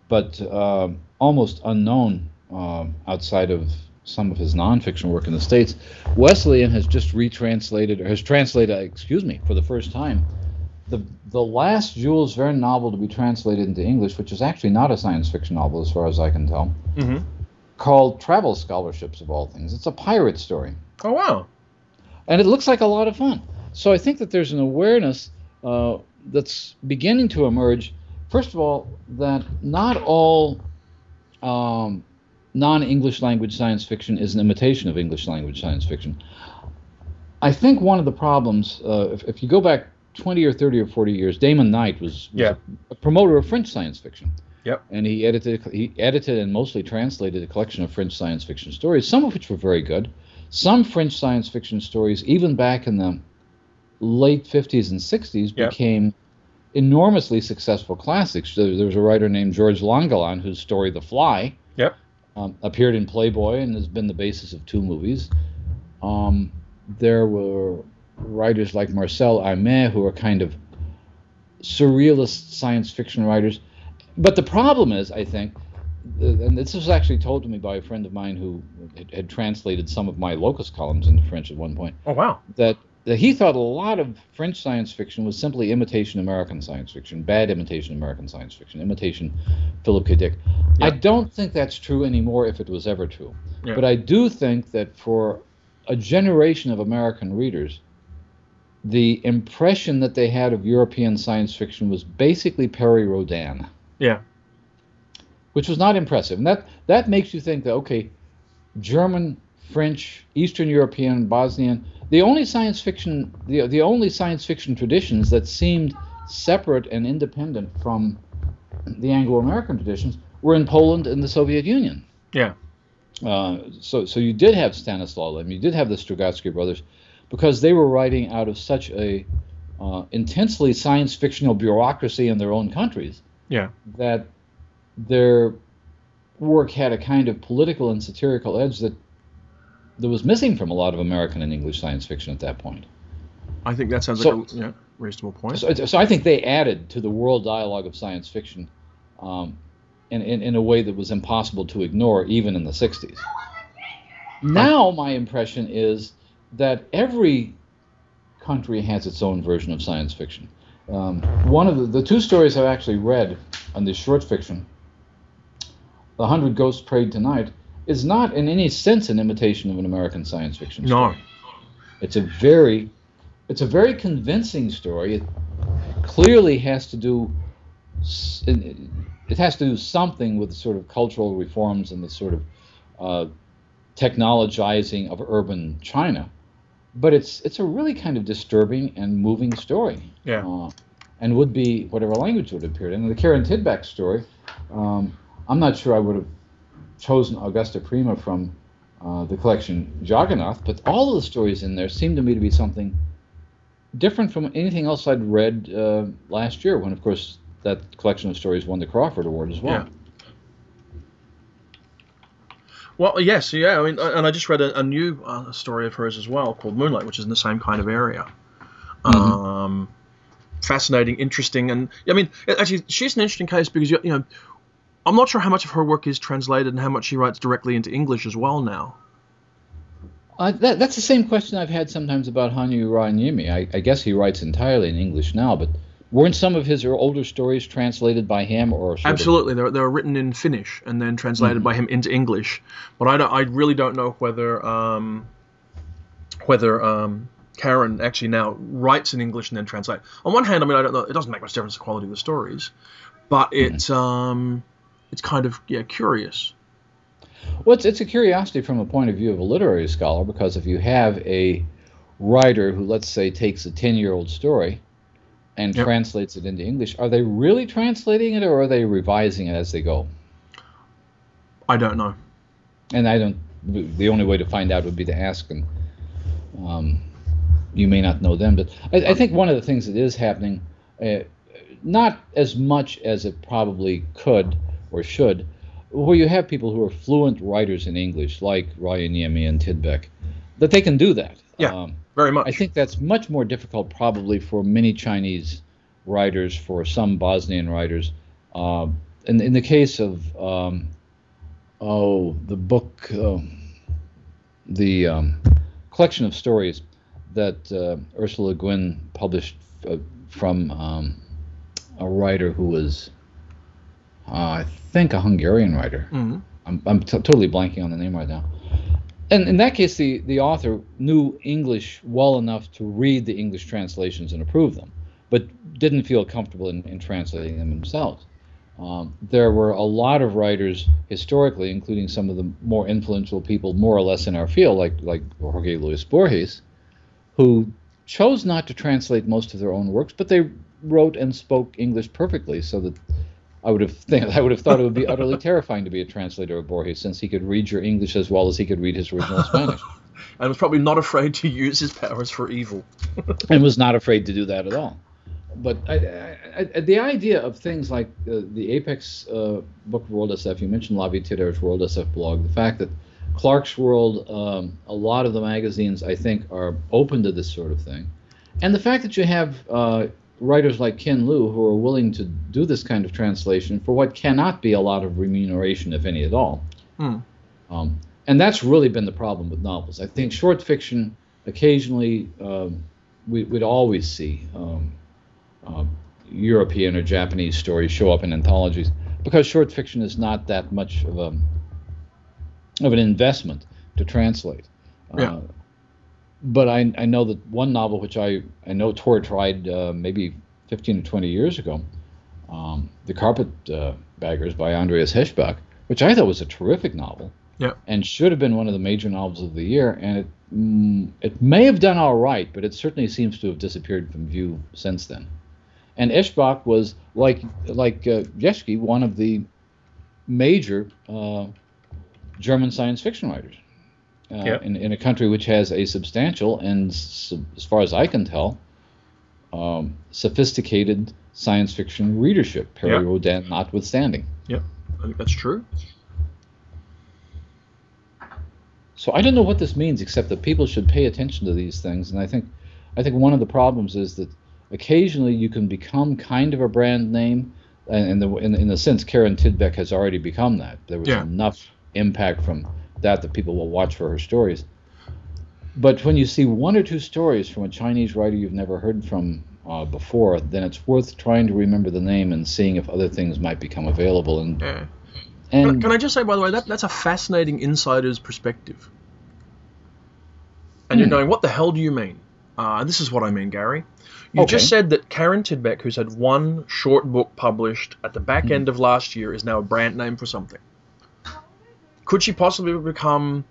But um, almost unknown um, outside of some of his nonfiction work in the states. Wesleyan has just retranslated, or has translated, excuse me, for the first time, the the last Jules Verne novel to be translated into English, which is actually not a science fiction novel as far as I can tell, Mm-hmm. called Travel Scholarships of all things. It's a pirate story Oh wow. and it looks like a lot of fun. So I think that there's an awareness uh, that's beginning to emerge. First of all, that not all um, non-English language science fiction is an imitation of English language science fiction. I think one of the problems, uh, if, if you go back 20 or 30 or 40 years, Damon Knight was, was Yeah. a, promoter of French science fiction. Yep. And he edited he edited and mostly translated a collection of French science fiction stories, some of which were very good. Some French science fiction stories, even back in the late 50s and 60s, Yep. became enormously successful classics. There, there was a writer named George Langelaan whose story The Fly Yep. um, appeared in Playboy and has been the basis of two movies. Um, there were writers like Marcel Aimé who are kind of surrealist science fiction writers. But the problem is, I think, and this was actually told to me by a friend of mine who had, had translated some of my Locus columns into French at one point, Oh wow. that, that he thought a lot of French science fiction was simply imitation American science fiction, bad imitation American science fiction, imitation Philip K. Dick. I don't think that's true anymore if it was ever true. Yeah. But I do think that for a generation of American readers, the impression that they had of European science fiction was basically Perry Rhodan, Yeah. which was not impressive. And that, that makes you think that, okay, German, French, Eastern European, Bosnian, the only science fiction, the, the only science fiction traditions that seemed separate and independent from the Anglo-American traditions were in Poland and the Soviet Union. Yeah. Uh, so, so you did have Stanislaw Lem, you did have the Strugatsky brothers, because they were writing out of such a uh, intensely science fictional bureaucracy in their own countries Yeah. that their work had a kind of political and satirical edge that that was missing from a lot of American and English science fiction at that point. I think that sounds So- like a yeah, reasonable point. So, so I think they added to the world dialogue of science fiction um, in, in, in a way that was impossible to ignore even in the 60s. Now, my impression is that every country has its own version of science fiction. Um, one of the, the two stories I've actually read on this short fiction, The Hundred Ghosts Parade Tonight, is not in any sense an imitation of an American science fiction no. It's a very, it's a very convincing story. It clearly has to do, it has to do something with the sort of cultural reforms and the sort of uh, technologizing of urban China. But it's it's a really kind of disturbing and moving story. Yeah. Uh, and would be whatever language it would appear in. And the Karin Tidbeck story, um, I'm not sure I would have chosen Augusta Prima from uh, the collection Jagannath, but all of the stories in there seem to me to be something different from anything else I'd read uh, last year, when, of course, that collection of stories won the Crawford Award as well. Yeah. Well, yes, yeah. I mean, and I just read a, a new uh, story of hers as well called Moonlight, which is in the same kind of area. Um, fascinating, interesting, and I mean, actually, she's an interesting case because you, you know, I'm not sure how much of her work is translated and how much she writes directly into English as well now. Uh, that, that's the same question I've had sometimes about Hannu Rajaniemi. I, I guess he writes entirely in English now, but weren't some of his older stories translated by him or sort of- Absolutely, they're, they're written in Finnish and then translated by him into English. But I, don't, I really don't know whether um, whether um, Karin actually now writes in English and then translate. On one hand, I mean, I don't know. It doesn't make much difference the quality of the stories, but it's um, it's kind of yeah curious. Well, it's, it's a curiosity from the point of view of a literary scholar because if you have a writer who, let's say, takes a 10 year old story and Yep. translates it into English, are they really translating it or are they revising it as they go? I don't know. And I don't, the only way to find out would be to ask and um, you may not know them, but I, I think one of the things that is happening, uh, not as much as it probably could or should, where you have people who are fluent writers in English, like Rajaniemi and Tidbeck, that they can do that. Yeah, um, very much. I think that's much more difficult, probably, for many Chinese writers, for some Bosnian writers. Uh, in, in the case of, um, oh, the book, uh, the um, collection of stories that uh, Ursula Gwynn published uh, from um, a writer who was, uh, I think, a Hungarian writer. Mm-hmm. I'm, I'm t- totally blanking on the name right now. And in that case, the, the author knew English well enough to read the English translations and approve them, but didn't feel comfortable in, in translating them themselves. Um, there were a lot of writers historically, including some of the more influential people, more or less in our field, like like Jorge Luis Borges, who chose not to translate most of their own works, but they wrote and spoke English perfectly, so that I would have think, I would have thought it would be utterly terrifying to be a translator of Borges, since he could read your English as well as he could read his original Spanish. and was probably not afraid to use his powers for evil. and was not afraid to do that at all but I, I, I, the idea of things like uh, the Apex uh, Book of World SF, you mentioned Lavie Tidhar's World SF blog, the fact that Clarkesworld, um, a lot of the magazines, I think, are open to this sort of thing, and the fact that you have uh, writers like Ken Liu who are willing to do this kind of translation for what cannot be a lot of remuneration, if any at all. Hmm. Um, and that's really been the problem with novels. I think short fiction, occasionally, um, we, would always see. Um, uh, European or Japanese stories show up in anthologies because short fiction is not that much of a of an investment to translate. Yeah. Uh, but I, I know that one novel which I, I know Tor tried uh, maybe 15 or 20 years ago, um, The Carpet uh, Baggers by Andreas Eschbach, which I thought was a terrific novel. Yeah. And should have been one of the major novels of the year. And it, mm, it may have done all right, but it certainly seems to have disappeared from view since then. And Eschbach was like like uh, Jeschke, one of the major uh, German science fiction writers uh, yep. in, in a country which has a substantial and, as far as I can tell, um, sophisticated science fiction readership. Perry yep. Rhodan notwithstanding. Yep, I think that's true. So I don't know what this means, except that people should pay attention to these things. And I think, I think one of the problems is that occasionally you can become kind of a brand name, and in the in, in the sense Karin Tidbeck has already become that. There was yeah. enough impact from that that people will watch for her stories. But when you see one or two stories from a Chinese writer you've never heard from uh, before, then it's worth trying to remember the name and seeing if other things might become available. And, yeah. and can, can I just say, by the way, that that's a fascinating insider's perspective. And hmm. you're going, what the hell do you mean? Uh, this is what I mean, Gary. You Okay. just said that Karin Tidbeck, who's had one short book published at the back Mhm. end of last year, is now a brand name for something. Could she possibly become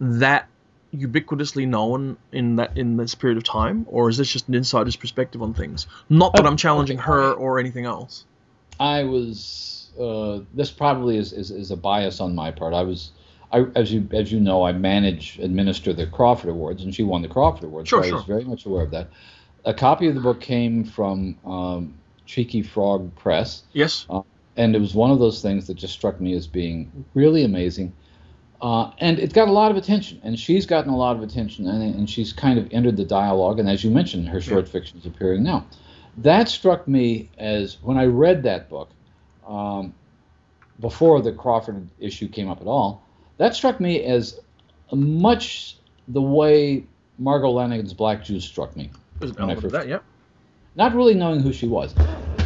that ubiquitously known in that in this period of time, or is this just an insider's perspective on things? Not that I'm challenging her or anything else. I was. Uh, this probably is, is, is a bias on my part. I was. I, as you as you know, I manage administer the Crawford Awards, and she won the Crawford Awards. Sure, so I sure. was very much aware of that. A copy of the book came from um, Cheeky Frog Press, Yes. And it was one of those things that just struck me as being really amazing. Uh, and it got a lot of attention, and she's gotten a lot of attention, and, and she's kind of entered the dialogue. And as you mentioned, her short fiction is appearing now. That struck me as when I read that book, um, before the Crawford issue came up at all, that struck me as much the way Margo Lanagan's Black Juice struck me There's an when I element of that, yep. not really knowing who she was,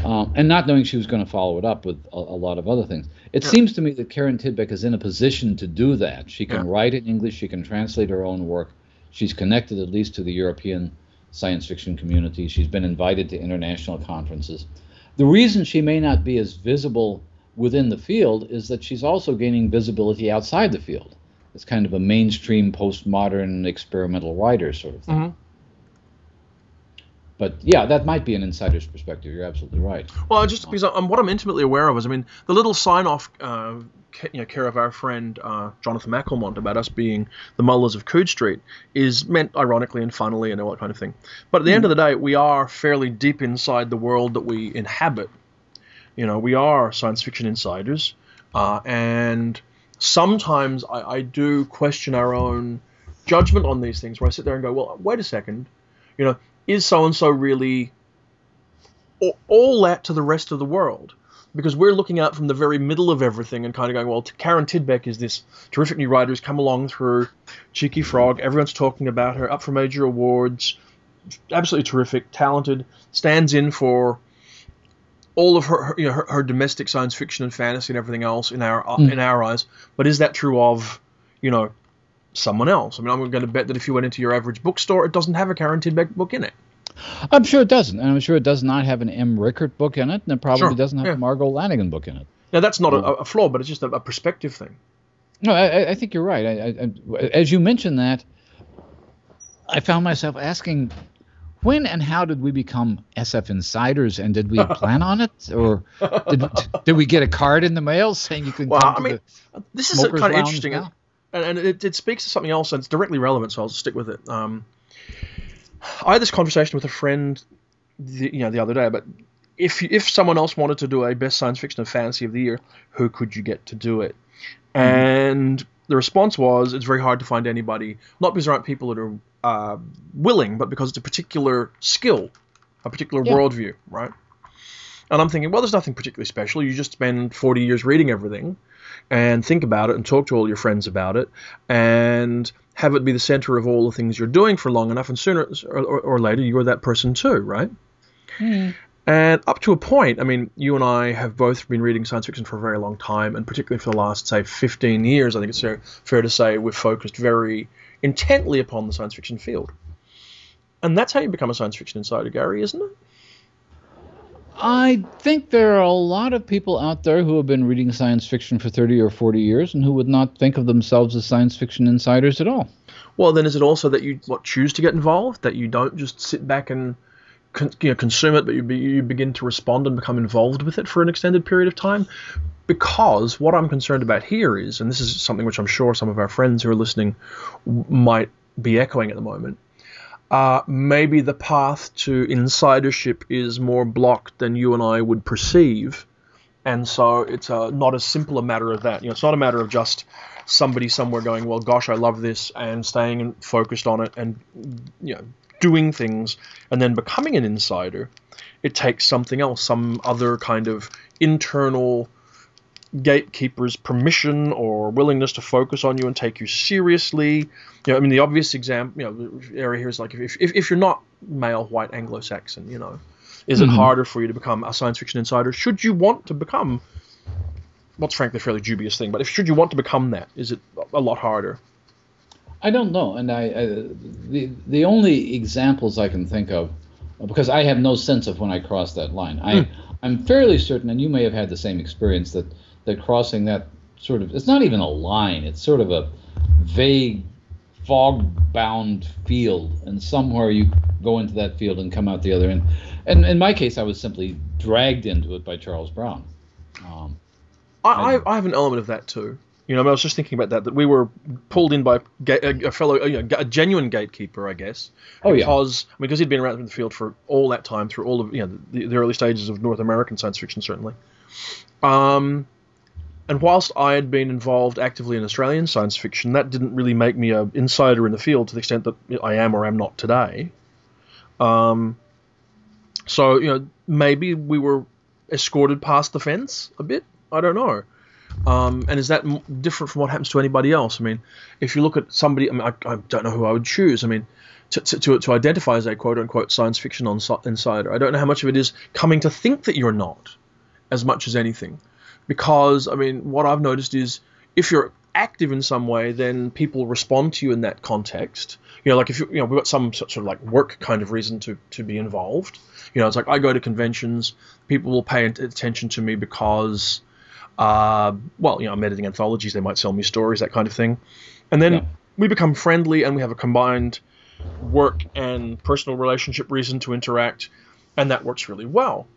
um, and not knowing she was going to follow it up with a, a lot of other things. It seems to me that Karin Tidbeck is in a position to do that. She can Yeah. write in English, she can translate her own work. She's connected at least to the European science fiction community. She's been invited to international conferences. The reason she may not be as visible within the field is that she's also gaining visibility outside the field. It's kind of a mainstream postmodern experimental writer sort of thing. Mhm. But yeah, that might be an insider's perspective. You're absolutely right. Well, just because I'm, what I'm intimately aware of is, I mean, the little sign off, uh, you know, care of our friend uh, Jonathan McCalmont about us being the mullahs of Coode Street is meant ironically and funnily and all that kind of thing. But at the mm. end of the day, we are fairly deep inside the world that we inhabit. You know, we are science fiction insiders, uh, and sometimes I, I do question our own judgment on these things. Where I sit there and go, well, wait a second, you know, is so and so really all that to the rest of the world? because we're looking out from the very middle of everything and kind of going, well, Karin Tidbeck is this terrific new writer who's come along through Cheeky Frog. Everyone's talking about her, up for major awards, absolutely terrific, talented, stands in for all of her, her you know, her, her, domestic science fiction and fantasy and everything else in our mm. in our eyes. But is that true of, you know, someone else? I mean, I'm going to bet that if you went into your average bookstore, it doesn't have a Karin Tidbeck book in it. I'm sure it doesn't, and I'm sure it does not have an M. Rickert book in it, and it probably sure. doesn't have yeah. a Margo Lanagan book in it. Now that's not a, a flaw, but it's just a, a perspective thing. No, I, I think you're right. I, I, as you mentioned that, I found myself asking, when and how did we become SF insiders, and did we plan on it, or did, did we get a card in the mail saying you can come to well, come I mean, this is kind of interesting, and, and it, it, speaks to something else, and it's directly relevant, so I'll stick with it. Um, I had this conversation with a friend, the, you know, the other day. But if if someone else wanted to do a best science fiction and fantasy of the year, who could you get to do it? Mm-hmm. And the response was, it's very hard to find anybody. Not because there aren't people that are uh, willing, but because it's a particular skill, a particular yeah. worldview, right? And I'm thinking, well, there's nothing particularly special. You just spend 40 years reading everything and think about it and talk to all your friends about it and have it be the center of all the things you're doing for long enough, and sooner or, or later you're that person too, right? Mm. And up to a point, I mean, you and I have both been reading science fiction for a very long time, and particularly for the last, say, 15 years, I think it's fair, fair to say we've focused very intently upon the science fiction field. And that's how you become a science fiction insider, Gary, isn't it? I think there are a lot of people out there who have been reading science fiction for 30 or 40 years and who would not think of themselves as science fiction insiders at all. Well, then is it also that you what choose to get involved, that you don't just sit back and con, you know, consume it, but you, be, you begin to respond and become involved with it for an extended period of time? Because what I'm concerned about here is, and this is something which I'm sure some of our friends who are listening might be echoing at the moment, uh, maybe the path to insidership is more blocked than you and I would perceive. And so it's a, not as simple a matter of that. You know, it's not a matter of just somebody somewhere going, well, gosh, I love this, and staying focused on it and you know doing things and then becoming an insider. It takes something else, some other kind of internal gatekeeper's permission or willingness to focus on you and take you seriously. You know, I mean, the obvious example, you know, area here is like if, if, if you're not male, white, Anglo-Saxon, you know, is mm-hmm. it harder for you to become a science fiction insider? Should you want to become, what's frankly a fairly dubious thing, but if should you want to become that, is it a lot harder? I don't know, and I, I the the only examples I can think of, because I have no sense of when I cross that line. I mm. I'm fairly certain, and you may have had the same experience that that crossing that sort of it's not even a line it's sort of a vague fog bound field and somewhere you go into that field and come out the other end and in my case i was simply dragged into it by charles brown um, I, I, I have an element of that too you know, I, was just thinking about that, that we were pulled in by a, a fellow, you know, a genuine gatekeeper, I guess. Oh, yeah. Because, mean, because he'd been around in the field for all that time, through all of, you know, the, the early stages of North American science fiction, certainly. Um, and whilst I had been involved actively in Australian science fiction, that didn't really make me an insider in the field to the extent that I am or am not today. Um, so, you know, maybe we were escorted past the fence a bit. I don't know. Um, and is that different from what happens to anybody else? I mean, if you look at somebody, I mean, I, I don't know who I would choose. I mean, to, to, to identify as a quote unquote science fiction insider, I don't know how much of it is coming to think that you're not as much as anything because I mean, what I've noticed is if you're active in some way, then people respond to you in that context. You know, like if you, you know, we've got some sort of like work kind of reason to, to be involved. You know, it's like I go to conventions, people will pay attention to me because, uh, well, you know, I'm editing anthologies, they might sell me stories, that kind of thing. And then yeah. we become friendly and we have a combined work and personal relationship reason to interact, and that works really well.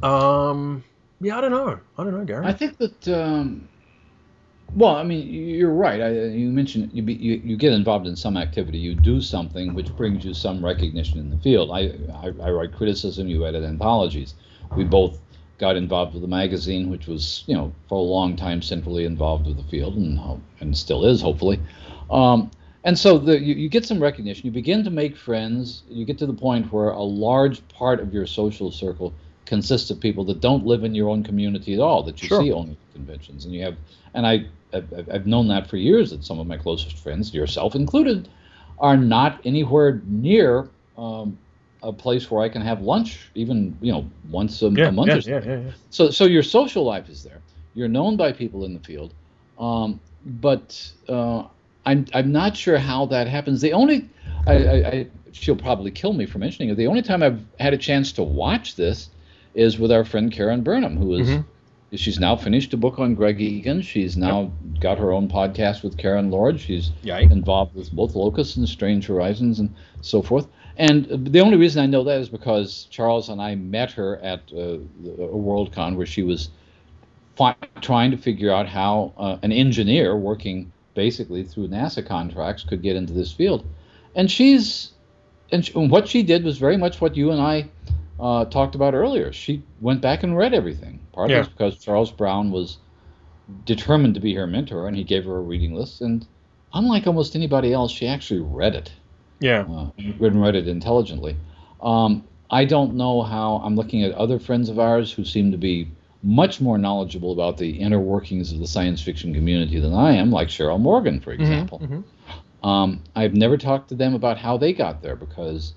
Um, yeah, I don't know. I don't know, Gary. I think that. Um, well, I mean, you're right. I, you mentioned you, be, you you get involved in some activity, you do something which brings you some recognition in the field. I I, I write criticism, you edit anthologies. We both got involved with the magazine, which was you know for a long time centrally involved with the field, and and still is hopefully. Um, and so the, you, you, get some recognition. You begin to make friends. You get to the point where a large part of your social circle consists of people that don't live in your own community at all, that you sure. see only at conventions. And you have, and I, I've, I've known that for years that some of my closest friends, yourself included, are not anywhere near um, a place where I can have lunch, even you know once a, yeah, a month yeah, or so. Yeah. So, so your social life is there. You're known by people in the field, um, but uh, I'm I'm not sure how that happens. The only I, I, I, she'll probably kill me for mentioning it. The only time I've had a chance to watch this is with our friend Karen Burnham, who is, mm-hmm. she's now finished a book on Greg Egan. She's now yep. got her own podcast with Karen Lord. She's Yay. involved with both Locus and Strange Horizons and so forth. And the only reason I know that is because Charles and I met her at uh, a Worldcon where she was fi- trying to figure out how uh, an engineer working basically through NASA contracts could get into this field. And she's and, she, and what she did was very much what you and I uh, talked about earlier. She went back and read everything. Partly yeah. because Charles Brown was determined to be her mentor, and he gave her a reading list. And unlike almost anybody else, she actually read it. Yeah, uh, and read it intelligently. Um, I don't know how. I'm looking at other friends of ours who seem to be much more knowledgeable about the inner workings of the science fiction community than I am, like Cheryl Morgan, for mm-hmm, example. Mm-hmm, mm-hmm. Um, I've never talked to them about how they got there because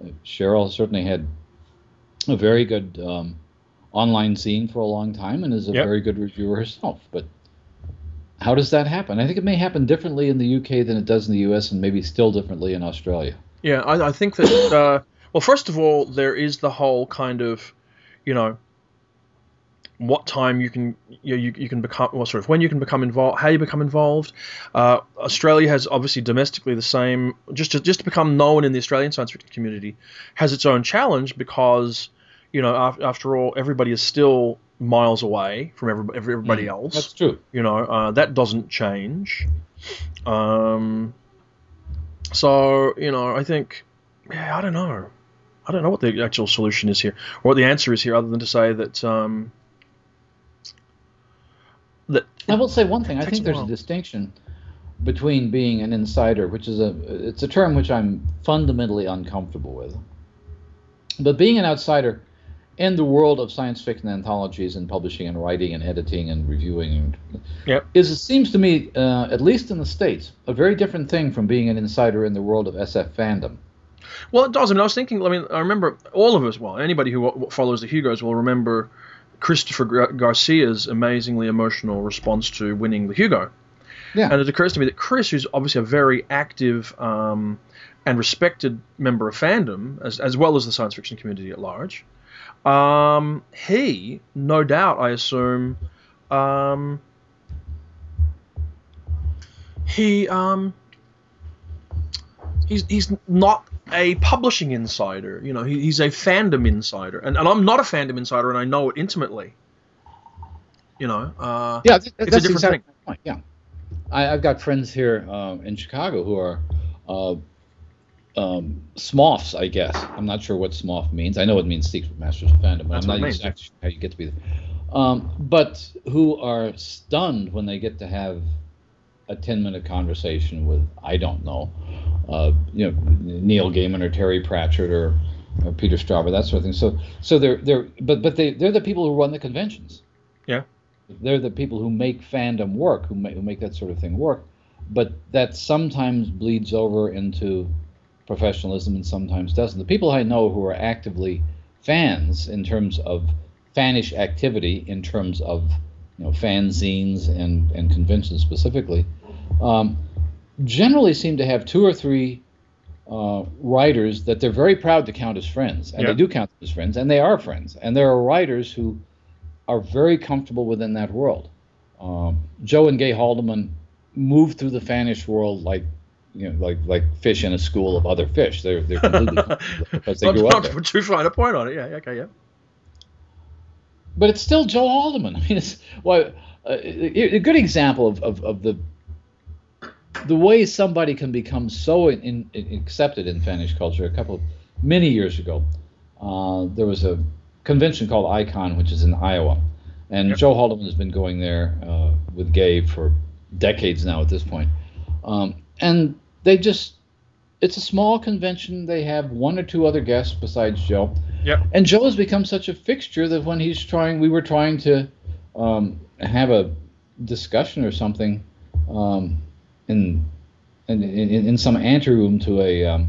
uh, Cheryl certainly had a very good um, online scene for a long time and is a yep. very good reviewer herself. But how does that happen? I think it may happen differently in the UK than it does in the US, and maybe still differently in Australia. Yeah, I, I think that. Uh, well, first of all, there is the whole kind of, you know, what time you can you, you, you can become well sort of when you can become involved how you become involved. Uh, australia has obviously domestically the same just to just to become known in the australian science fiction community has its own challenge because you know after, after all everybody is still miles away from everybody, everybody mm, else. that's true. You know uh, that doesn't change. Um, so you know i think yeah i don't know. I don't know what the actual solution is here, or what the answer is here, other than to say that um, I will say one thing. I think there's a, a distinction between being an insider, which is a it's a term which I'm fundamentally uncomfortable with. But being an outsider in the world of science fiction anthologies and publishing and writing and editing and reviewing yep. is it seems to me, uh, at least in the states, a very different thing from being an insider in the world of SF fandom. Well, it does. I mean, I was thinking. I mean, I remember all of us. Well, anybody who follows the Hugos will remember Christopher Garcia's amazingly emotional response to winning the Hugo. Yeah. And it occurs to me that Chris, who's obviously a very active um, and respected member of fandom, as, as well as the science fiction community at large, um, he, no doubt, I assume, um, he um, he's he's not a publishing insider. You know, he, he's a fandom insider, and, and I'm not a fandom insider, and I know it intimately. You know, uh, yeah, that's, it's a different exactly thing. Point. Yeah, I, have got friends here uh, in Chicago who are uh, um, Smoffs, I guess. I'm not sure what Smoff means. I know it means Secret Masters of Fandom, but that's I'm not exactly sure how you get to be there. Um, but who are stunned when they get to have a 10 minute conversation with I don't know, uh, you know, Neil Gaiman or Terry Pratchett or, or Peter Straub, that sort of thing. So so they're they're but but they they're the people who run the conventions. Yeah. They're the people who make fandom work, who make, who make that sort of thing work. But that sometimes bleeds over into professionalism and sometimes doesn't. The people I know who are actively fans in terms of fanish activity, in terms of you know fanzines and and conventions specifically, um, generally seem to have two or three uh, writers that they're very proud to count as friends, and they do count them as friends, and they are friends. And there are writers who are very comfortable within that world. Um, Joe and Gay Haldeman move through the Fanish world like you know, like like fish in a school of other fish. They're they're completely because they not, grew up to there. put too fine a point on it. Yeah, okay, yeah. But it's still Joe Haldeman. I mean, it's well, uh, a a good example of, of, of the the way somebody can become so in, in, accepted in Finnish culture. A couple many years ago, uh, there was a convention called Icon, which is in Iowa, and Yep. Joe Haldeman has been going there uh, with Gabe for decades now at this point. Um, and they just it's a small convention. They have one or two other guests besides Joe. Yep. And Joe has become such a fixture that when he's trying, we were trying to um, have a discussion or something um, in, in in in some anteroom to a um,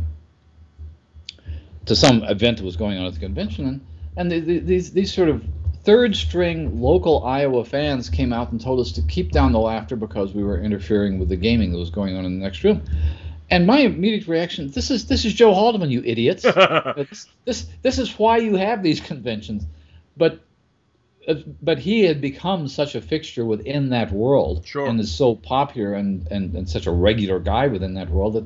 to some event that was going on at the convention, and and the, the, these these sort of third string local Iowa fans came out and told us to keep down the laughter because we were interfering with the gaming that was going on in the next room. And my immediate reaction: This is this is Joe Haldeman, you idiots. this, this this is why you have these conventions. But but he had become such a fixture within that world Sure. and is so popular and, and, and such a regular guy within that world that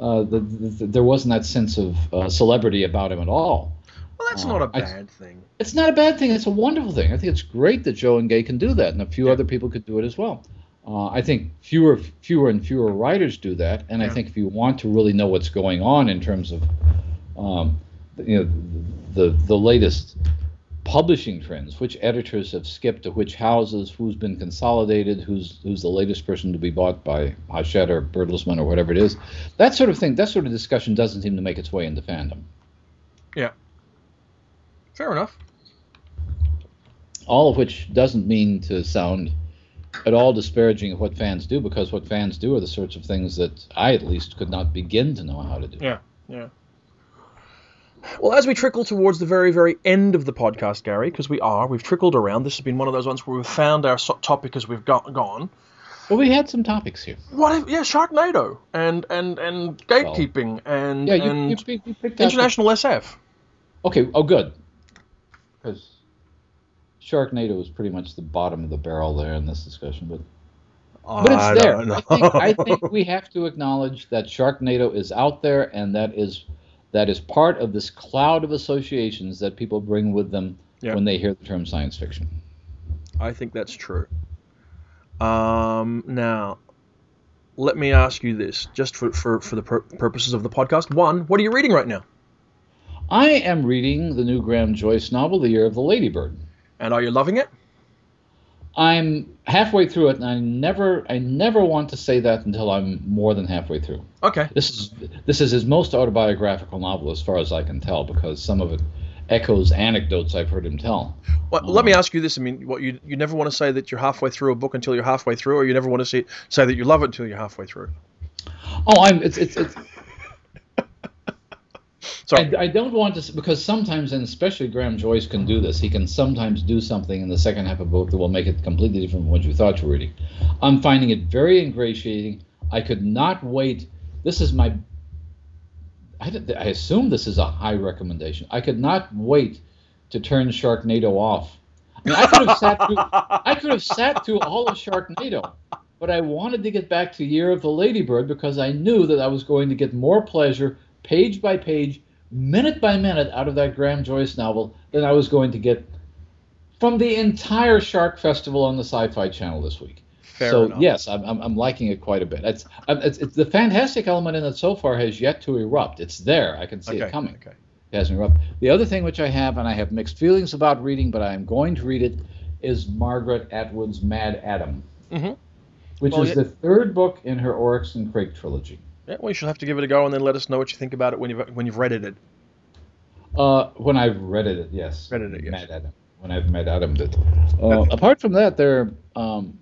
uh, the, the, there wasn't that sense of uh, celebrity about him at all. Well, that's Uh, not a I- bad thing. It's not a bad thing. It's a wonderful thing. I think it's great that Joe and Gay can do that, and a few Yeah. other people could do it as well. Uh, I think fewer, fewer and fewer writers do that, and I think if you want to really know what's going on in terms of, um, you know, the the latest publishing trends, which editors have skipped to which houses, who's been consolidated, who's who's the latest person to be bought by Hachette or Bertelsmann or whatever it is, that sort of thing, that sort of discussion doesn't seem to make its way into fandom. Yeah. Fair enough. all of which doesn't mean to sound at all disparaging of what fans do, because what fans do are the sorts of things that I at least could not begin to know how to do. Yeah, yeah. Well, as we trickle towards the very, very end of the podcast, Gary, because we are, we've trickled around. This has been one of those ones where we've found our so- topic as we've got, gone. Well, we had some topics here. What? If, yeah, Sharknado and and and gatekeeping and Yeah, you, and you, you, you picked international SF. Okay. Oh, good. Because Sharknado is pretty much the bottom of the barrel there in this discussion, but but I it's there. I think, I think we have to acknowledge that Sharknado is out there, and that is that is part of this cloud of associations that people bring with them Yeah. when they hear the term science fiction. I think that's true. Um, now, let me ask you this, just for, for, for the pur- purposes of the podcast. One, what are you reading right now? I am reading the new Graham Joyce novel, The Year of the Ladybird. And are you loving it? I'm halfway through it, and I never, I never want to say that until I'm more than halfway through. Okay. This is this is his most autobiographical novel, as far as I can tell, because some of it echoes anecdotes I've heard him tell. Well, let me ask you this. I mean, what you you never want to say that you're halfway through a book until you're halfway through, or you never want to say say that you love it until you're halfway through. Oh, I'm it's it's, it's Sorry. I, I don't want to because sometimes, and especially Graham Joyce can do this. He can sometimes do something in the second half of a book that will make it completely different from what you thought you were reading. I'm finding it very ingratiating. I could not wait. This is my. I, I assume this is a high recommendation. I could not wait to turn Sharknado off. I could have sat through. I could have sat through all of Sharknado, but I wanted to get back to Year of the Ladybird because I knew that I was going to get more pleasure, page by page, minute by minute, out of that Graham Joyce novel than I was going to get from the entire Shark Festival on the Sci-Fi Channel this week. Fair so enough. yes, I'm, I'm, I'm liking it quite a bit. It's, it's, it's the fantastic element in it so far has yet to erupt. It's there. I can see okay. it coming. Okay. It hasn't erupted. The other thing which I have, and I have mixed feelings about reading, but I am going to read it, is Margaret Atwood's MaddAddam, Mhm. which Well, is yeah- the third book in her Oryx and Crake trilogy. Yeah, well, you should have to give it a go and then let us know what you think about it when you've when you've read it. Uh, when I've read it, yes. Read it, yes. MaddAddam. When I've MaddAddam did. Uh, apart from that, there, um,